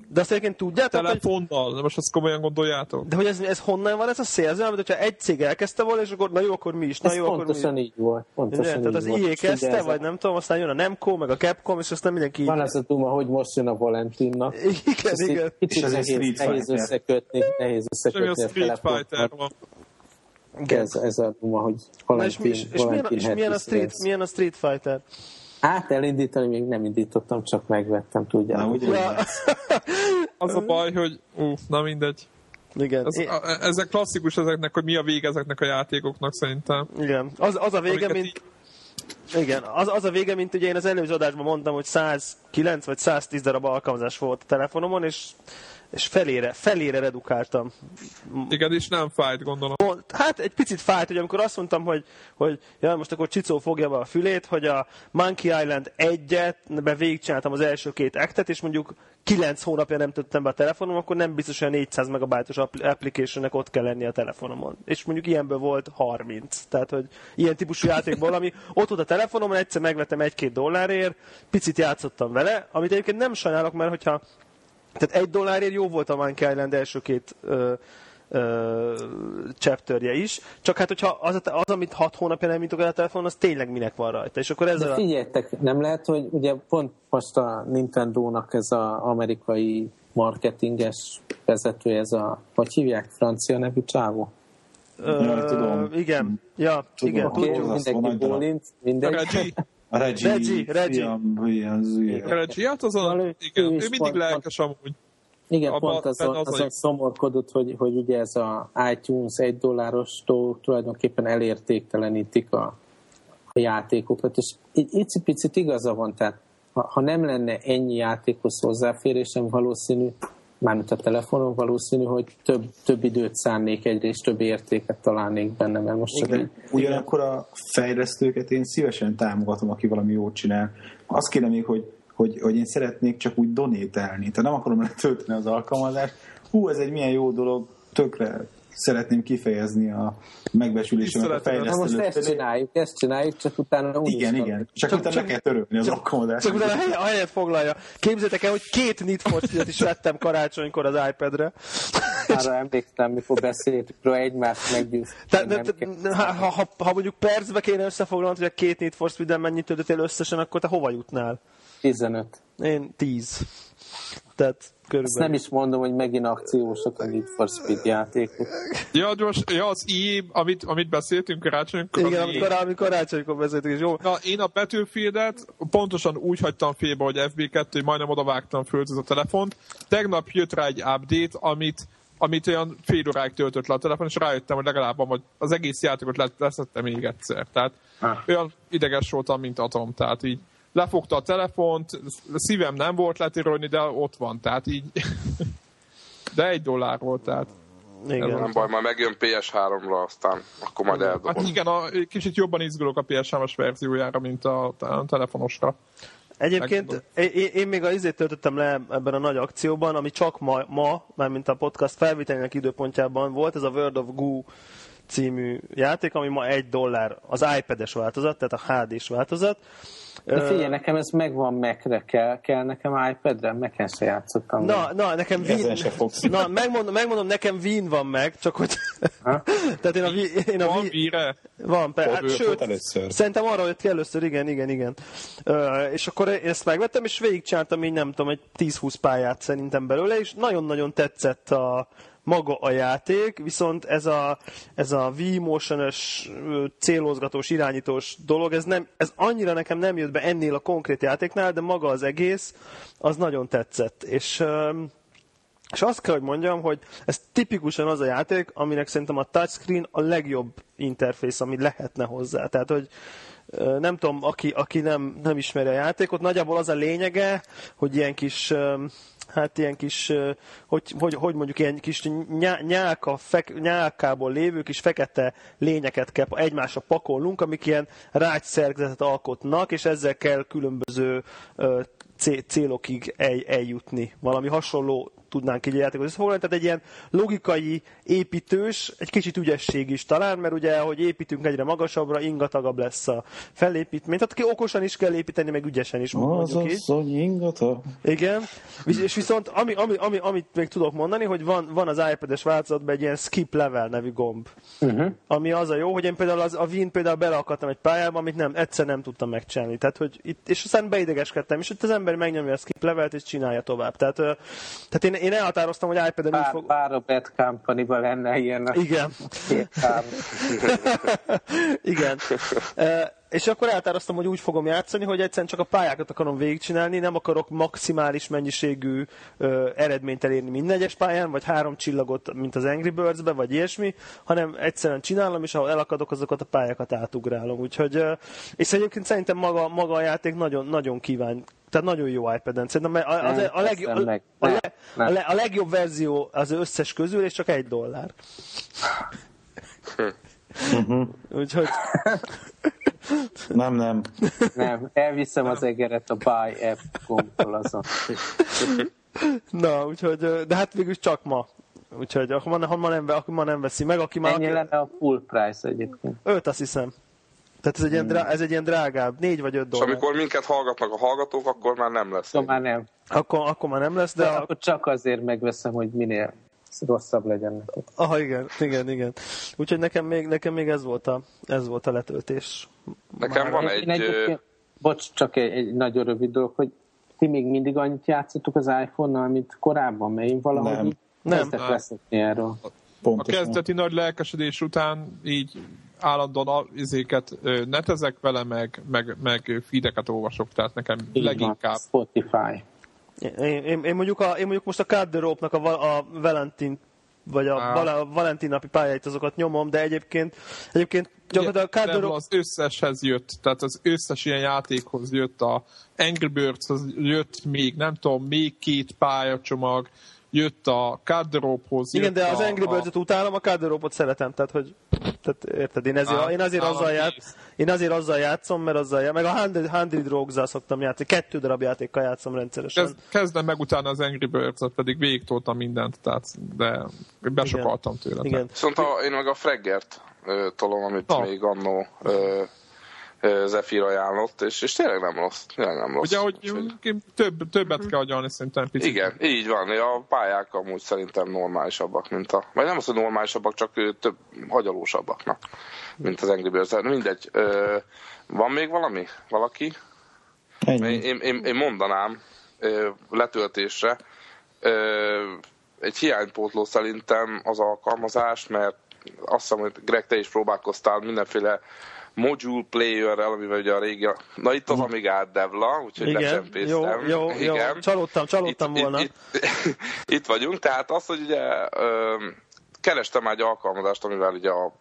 De azt egyébként tudjátok, Telefonnal, de most azt komolyan gondoljátok. De hogy ez, ez honnan van ez a szélző, amit hogyha egy cég elkezdte volna, és akkor na jó, akkor mi is, na ez jó, akkor mi is. így volt. Pontosan Ugye? így Tehát az IE kezdte, vagy nem tudom, aztán jön a Nemco, meg a Capcom, és aztán mindenki... Van ez a duma, hogy most jön a Valentinnak. Igen, igen. Kicsit nehéz, nehéz összekötni, nehéz összekötni a Street Fighter van. Ez, ez a duma, hogy Valentin, és, és, és, milyen, és milyen, a street, milyen a Street Fighter? Hát elindítani még nem indítottam, csak megvettem, tudjátok. Na, ja. az a baj, hogy ú, na mindegy. Igen. Ez, a, ezek klasszikus ezeknek, hogy mi a vége ezeknek a játékoknak szerintem. Igen. Az, az a vége, mint... Így... Igen, az, az a vége, mint ugye én az előző adásban mondtam, hogy 109 vagy 110 darab alkalmazás volt a telefonomon, és és felére, felére redukáltam. Igen, és nem fájt, gondolom. Hát egy picit fájt, hogy amikor azt mondtam, hogy, hogy ja, most akkor Csicó fogja be a fülét, hogy a Monkey Island egyet, be végigcsináltam az első két ektet, és mondjuk 9 hónapja nem tettem be a telefonom, akkor nem biztos, hogy a 400 megabájtos applicationnek ott kell lenni a telefonomon. És mondjuk ilyenből volt 30. Tehát, hogy ilyen típusú játékból, ami ott volt a telefonomon, egyszer megvettem egy-két dollárért, picit játszottam vele, amit egyébként nem sajnálok, mert hogyha tehát egy dollárért jó volt a Monkey Island első két ö, ö, chapterje is, csak hát hogyha az, az amit hat hónapja nem jutok el a telefon, az tényleg minek van rajta. És akkor ezzel De figyeljetek, a... nem lehet, hogy ugye pont most a Nintendo-nak ez az amerikai marketinges vezető, ez a, hogy hívják, francia nevű csávó? Ö, tudom. Igen, ja, tudom, igen, tudjuk. Mindenki bólint, mindegy. A Reggie, Reggie, Reggie. Reggie, hát azon, igen, ő mindig lelkes amúgy. Igen, Abba, pont azon, az azon szomorkodott, hogy, hogy ugye ez a iTunes egy dolláros tulajdonképpen elértéktelenítik a, a játékokat, és egy picit igaza van, tehát ha, ha nem lenne ennyi játékhoz hozzáférésem, valószínű, mármint a telefonon valószínű, hogy több, több időt szánnék egyrészt, több értéket találnék benne, mert most csak így... Ugyanakkor a fejlesztőket én szívesen támogatom, aki valami jót csinál. Azt kéne még, hogy, hogy, hogy én szeretnék csak úgy donételni. Tehát nem akarom letölteni az alkalmazást. Hú, ez egy milyen jó dolog, tökre szeretném kifejezni a megbecsülésemet a fejlesztő most ezt csináljuk, ezt csináljuk, csak utána úgy Igen, igen. Csak, csak utána csak, kell törölni az alkalmazást. Csak utána a helyet foglalja. Képzeljétek el, hogy két Need for is vettem karácsonykor az iPad-re. Arra emlékszem, mikor beszéltük róla egymást meggyőztünk. Ha, ha, ha, ha, mondjuk percbe kéne összefoglalnod, hogy a két Need for Speed-en mennyit töltöttél összesen, akkor te hova jutnál? 15. Én 10. Tehát körülbelül. Ezt nem is mondom, hogy megint akciósok a Need for Speed játékok. Ja, gyors, ja, az i, amit, amit beszéltünk karácsonykor. Igen, amikor, amikor karácsonykor beszéltünk, és jó. Na, én a Battlefield-et pontosan úgy hagytam félbe, hogy FB2, hogy majdnem odavágtam föl ez a telefont. Tegnap jött rá egy update, amit amit olyan fél óráig töltött le a telefon, és rájöttem, hogy legalább hogy az egész játékot leszettem még egyszer. Tehát ah. olyan ideges voltam, mint Atom. Tehát így lefogta a telefont, a szívem nem volt letérolni, de ott van, tehát így... de egy dollár volt, tehát... Igen. Ez nem baj, majd megjön PS3-ra, aztán akkor majd eldobom. Hát igen, a, kicsit jobban izgulok a PS3-as verziójára, mint a, a telefonosra. Egyébként én, én még az izét töltöttem le ebben a nagy akcióban, ami csak ma, ma mármint a podcast felvételének időpontjában volt, ez a World of Goo című játék, ami ma egy dollár, az iPad-es változat, tehát a HD-s változat, de figyelj, nekem ez megvan Mac-re, kell, kell nekem iPad-re, Mac-en se játszottam. Na, na, nekem Wien, na, megmondom, megmondom, nekem Wien van meg, csak hogy... Tehát én a, én a van Wien-re? Van, persze. Hát, sőt, először. szerintem arra jött ki először, igen, igen, igen. Uh, és akkor én ezt megvettem, és végigcsártam így nem tudom, egy 10-20 pályát szerintem belőle, és nagyon-nagyon tetszett a, maga a játék, viszont ez a, ez a V-motion-ös célozgatós, irányítós dolog, ez, nem, ez annyira nekem nem jött be ennél a konkrét játéknál, de maga az egész, az nagyon tetszett. És, és azt kell, hogy mondjam, hogy ez tipikusan az a játék, aminek szerintem a touchscreen a legjobb interfész, ami lehetne hozzá. Tehát, hogy nem tudom, aki, aki nem, nem ismeri a játékot, nagyjából az a lényege, hogy ilyen kis hát ilyen kis, hogy, hogy, hogy mondjuk ilyen kis nyálka, fek, nyálkából lévő kis fekete lényeket kell egymásra pakolnunk, amik ilyen rágyszerkezetet alkotnak, és ezzel kell különböző célokig eljutni. Valami hasonló tudnánk így a játékot összefoglalni, tehát egy ilyen logikai építős, egy kicsit ügyesség is talán, mert ugye, ahogy építünk egyre magasabbra, ingatagabb lesz a felépítmény. Tehát ki okosan is kell építeni, meg ügyesen is Az asszony ingata. Igen, és viszont ami, ami, ami, amit még tudok mondani, hogy van, van az iPad-es változatban egy ilyen skip level nevű gomb, uh-huh. ami az a jó, hogy én például az, a Wien például beleakadtam egy pályába, amit nem, egyszer nem tudtam megcsinálni. Tehát, hogy itt, és aztán beidegeskedtem, és itt az ember megnyomja a skip levelt, és csinálja tovább. Tehát, tehát én, én elhatároztam, hogy iPad-en Pár, fog... Pár a Bad company lenne ilyen. Igen. Igen. és akkor elhatároztam, hogy úgy fogom játszani, hogy egyszerűen csak a pályákat akarom végigcsinálni, nem akarok maximális mennyiségű ö, eredményt elérni minden egyes pályán, vagy három csillagot, mint az Angry Birds-be, vagy ilyesmi, hanem egyszerűen csinálom, és ahol elakadok, azokat a pályákat átugrálom. Úgyhogy, ö, és egyébként szerintem maga, maga a játék nagyon, nagyon kíván, tehát nagyon jó iPad-en. Szerintem a, a, a, a, legjobb, a, a, a, a legjobb verzió az összes közül, és csak egy dollár. Uh-huh. Úgyhogy... Nem, nem. Nem, elviszem az egeret a Buy App gombtól azon. Na, úgyhogy, de hát végül csak ma. Úgyhogy akkor ma, ha ma, nem, akkor ma nem veszi meg, aki már... Ennyi aki... lenne a full price egyébként. Öt, azt hiszem. Tehát ez egy, ilyen, drá, ez egy ilyen drágább, négy vagy öt dollár. És amikor minket hallgatnak a hallgatók, akkor már nem lesz. Akkor már nem. Akkor, akkor már nem lesz, de... de a... Akkor csak azért megveszem, hogy minél rosszabb legyen neki. Aha, igen, igen, igen. Úgyhogy nekem még, nekem még ez, volt a, ez volt a letöltés. Nekem Már van egy... egy... Bocs, csak egy, egy nagyon rövid dolog, hogy ti még mindig annyit játszottuk az iPhone-nal, mint korábban, mert én valahogy nem. nem. nem. erről. Pontosan. A kezdeti nagy lelkesedés után így állandóan izéket netezek vele, meg, meg, meg feedeket olvasok, tehát nekem így leginkább. Van, Spotify. Én, én, én, mondjuk, a, én mondjuk most a Card the Rope-nak a, a Valentin vagy a, ah. a Valentin napi pályáit azokat nyomom, de egyébként, egyébként gyakorlatilag a Card the az összeshez jött, tehát az összes ilyen játékhoz jött, a Angry Birds jött még, nem tudom, még két pályacsomag, jött a Cardrope-hoz. Igen, de az Angry Birds-et a... utálom, a Cardrope-ot szeretem, tehát hogy tehát érted, én, ezért, ah, én, azért azzal ját, én azért azzal játszom, mert azzal játszom, meg a 100, 100 rogues szoktam játszani, kettő darab játékkal játszom rendszeresen. Kezd, kezdem meg utána az Angry Birds-et, pedig végigtoltam mindent, tehát, de besokaltam tőle. Igen. Viszont a, én meg a Freggert tolom, amit ah. még annó Zephyr ajánlott, és, és tényleg nem rossz. Tényleg nem rossz. Ugye, hogy Úgyhogy... több, többet kell agyalni szerintem picit. Igen, így van. A pályák amúgy szerintem normálisabbak, mint a... Vagy nem az, hogy normálisabbak, csak több hagyalósabbak, na, mint az Angry Birds. Mindegy. Van még valami? Valaki? Én, én, én, én mondanám letöltésre. Egy hiánypótló szerintem az alkalmazás, mert azt hiszem, hogy Greg, te is próbálkoztál mindenféle module player-rel, amivel ugye a régi... Na itt az Amiga Devla, úgyhogy Igen, lecsempésztem. Jó, jó, Igen. jó, csalódtam, csalódtam itt, volna. Itt, itt, itt vagyunk, tehát az, hogy ugye ö, kerestem egy alkalmazást, amivel ugye a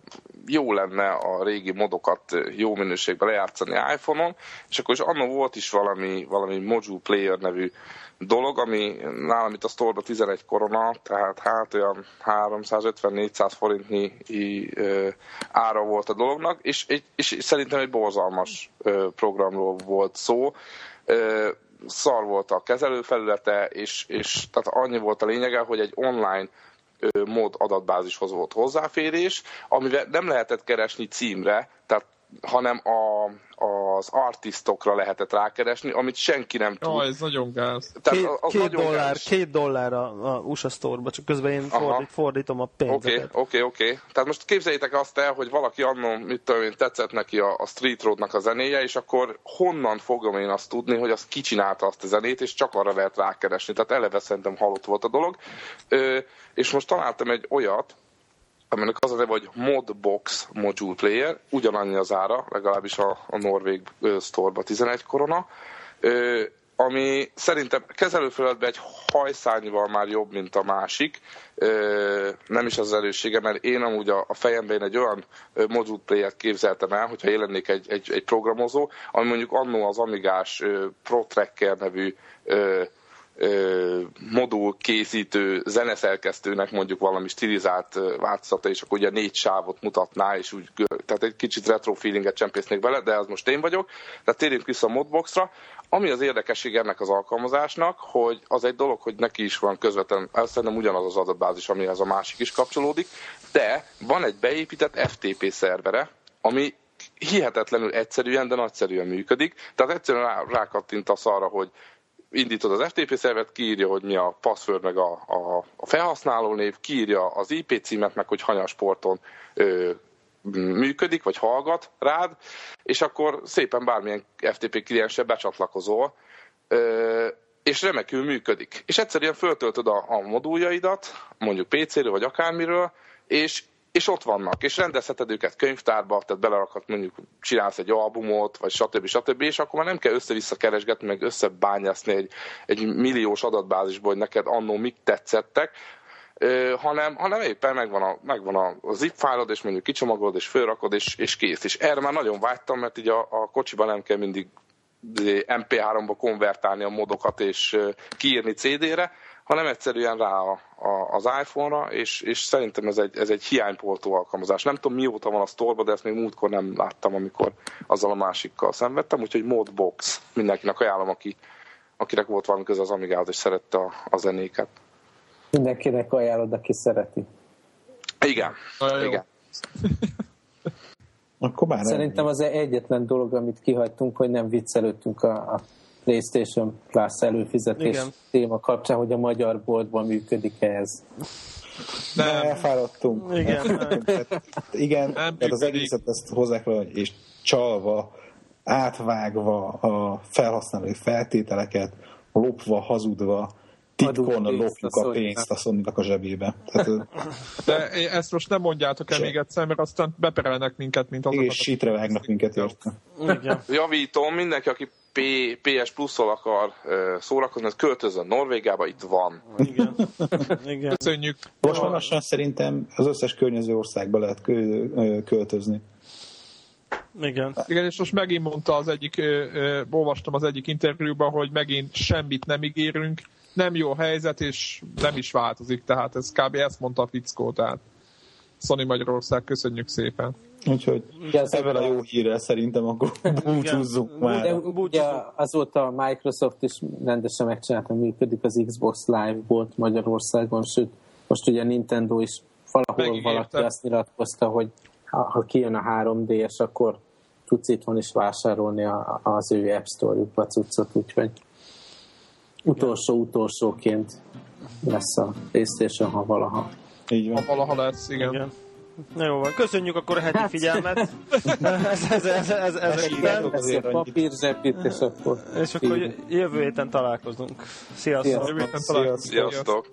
jó lenne a régi modokat jó minőségben lejátszani iPhone-on, és akkor is annó volt is valami, valami Module Player nevű dolog, ami nálam itt a store 11 korona, tehát hát olyan 350-400 forintnyi ö, ára volt a dolognak, és, és szerintem egy borzalmas ö, programról volt szó. Ö, szar volt a kezelőfelülete, és, és tehát annyi volt a lényege, hogy egy online mód adatbázishoz volt hozzáférés, amivel nem lehetett keresni címre, tehát hanem a, az artistokra lehetett rákeresni, amit senki nem tud. Oh, ez nagyon gáz. Tehát két, az két, nagyon dollár, gáz. két dollár a, a USA store csak közben én fordít, fordítom a pénzeket. Oké, okay, oké, okay, oké. Okay. Tehát most képzeljétek azt el, hogy valaki annó, mit tudom én, tetszett neki a, a Street Roadnak a zenéje, és akkor honnan fogom én azt tudni, hogy az kicsinálta azt a zenét, és csak arra lehet rákeresni. Tehát eleve szerintem halott volt a dolog. Ö, és most találtam egy olyat, aminek az a neve, hogy Modbox Module Player, ugyanannyi az ára, legalábbis a, a Norvég store 11 korona, ö, ami szerintem kezelőfelületben egy hajszányival már jobb, mint a másik. Ö, nem is az erőssége, mert én amúgy a, a fejemben egy olyan module player képzeltem el, hogyha én lennék egy, egy, egy programozó, ami mondjuk annó az Amigás Pro Tracker nevű ö, modul készítő zeneszerkesztőnek mondjuk valami stilizált változata, és akkor ugye négy sávot mutatná, és úgy, tehát egy kicsit retro feelinget csempésznék bele, de az most én vagyok. Tehát térjünk vissza a modboxra. Ami az érdekesség ennek az alkalmazásnak, hogy az egy dolog, hogy neki is van közvetlen, ez szerintem ugyanaz az adatbázis, amihez a másik is kapcsolódik, de van egy beépített FTP szervere, ami hihetetlenül egyszerűen, de nagyszerűen működik. Tehát egyszerűen rá, rákattintasz arra, hogy indítod az FTP szervet, kiírja, hogy mi a password, meg a, a, a felhasználó név, kiírja az IP címet, meg hogy hanyas porton ö, működik, vagy hallgat rád, és akkor szépen bármilyen FTP kliensre becsatlakozol, ö, és remekül működik. És egyszerűen föltöltöd a, a moduljaidat, mondjuk PC-ről vagy akármiről, és és ott vannak, és rendezheted őket könyvtárba, tehát belerakhat mondjuk, csinálsz egy albumot, vagy stb. stb. és akkor már nem kell össze-vissza keresgetni, meg összebányászni egy, egy milliós adatbázisból, hogy neked annó mik tetszettek, hanem, hanem éppen megvan a, megvan a zip fájlod, és mondjuk kicsomagolod, és fölrakod, és, és kész. És erre már nagyon vágytam, mert így a, a kocsiban nem kell mindig MP3-ba konvertálni a modokat, és kiírni CD-re, hanem egyszerűen rá a, a, az iPhone-ra, és, és szerintem ez egy, ez egy hiánypoltó alkalmazás. Nem tudom mióta van a sztorba, de ezt még múltkor nem láttam, amikor azzal a másikkal szenvedtem, úgyhogy Modbox mindenkinek ajánlom, aki, akinek volt valami köze az Amigához, és szerette a, a zenéket. Mindenkinek ajánlod, aki szereti. Igen. Igen. Akkor már Szerintem az egyetlen dolog, amit kihagytunk, hogy nem viccelődtünk a, a PlayStation Plus előfizetés Igen. téma kapcsán, hogy a magyar boltban működik-e ez. Nem. De elfáradtunk. Igen. Tehát, igen, nem tehát az egészet ezt hozzák le, és csalva, átvágva a felhasználói feltételeket, lopva, hazudva, titkon lopjuk a pénzt a sony a zsebébe. Tehát, De ezt most nem mondjátok el még egyszer, mert aztán beperelnek minket, mint azokat. És sítre vágnak minket érte. Javítom, mindenki, aki P, PS Plus-szal akar uh, szórakozni, az költözön Norvégiába, itt van. Igen. Igen. Köszönjük. Most van lassan szerintem az összes környező országba lehet költözni. Igen. Igen, és most megint mondta az egyik, ö, ö, olvastam az egyik interjúban, hogy megint semmit nem ígérünk, nem jó helyzet, és nem is változik, tehát ez kb. ezt mondta a fickó, tehát Sony Magyarország, köszönjük szépen. Úgyhogy ezzel a jó hírrel szerintem akkor búcsúzzunk már. De ugye azóta a Microsoft is rendesen megcsinálta, működik az Xbox Live volt Magyarországon, sőt, most ugye Nintendo is valahol Megígérte. valaki azt nyilatkozta, hogy ha, kijön a 3DS, akkor tudsz itthon is vásárolni a, az ő App Store-jukba cuccot, úgyhogy utolsó-utolsóként lesz a PlayStation, ha valaha. Így van. Ha valaha lesz, igen. igen. Na jó van, köszönjük akkor a heti hát, figyelmet. ez, ez, ez, ez, ez, ez a papír és akkor... És akkor jövő héten találkozunk. Sziasztok! Sziasztok! Jövő héten találkozunk. Sziasztok.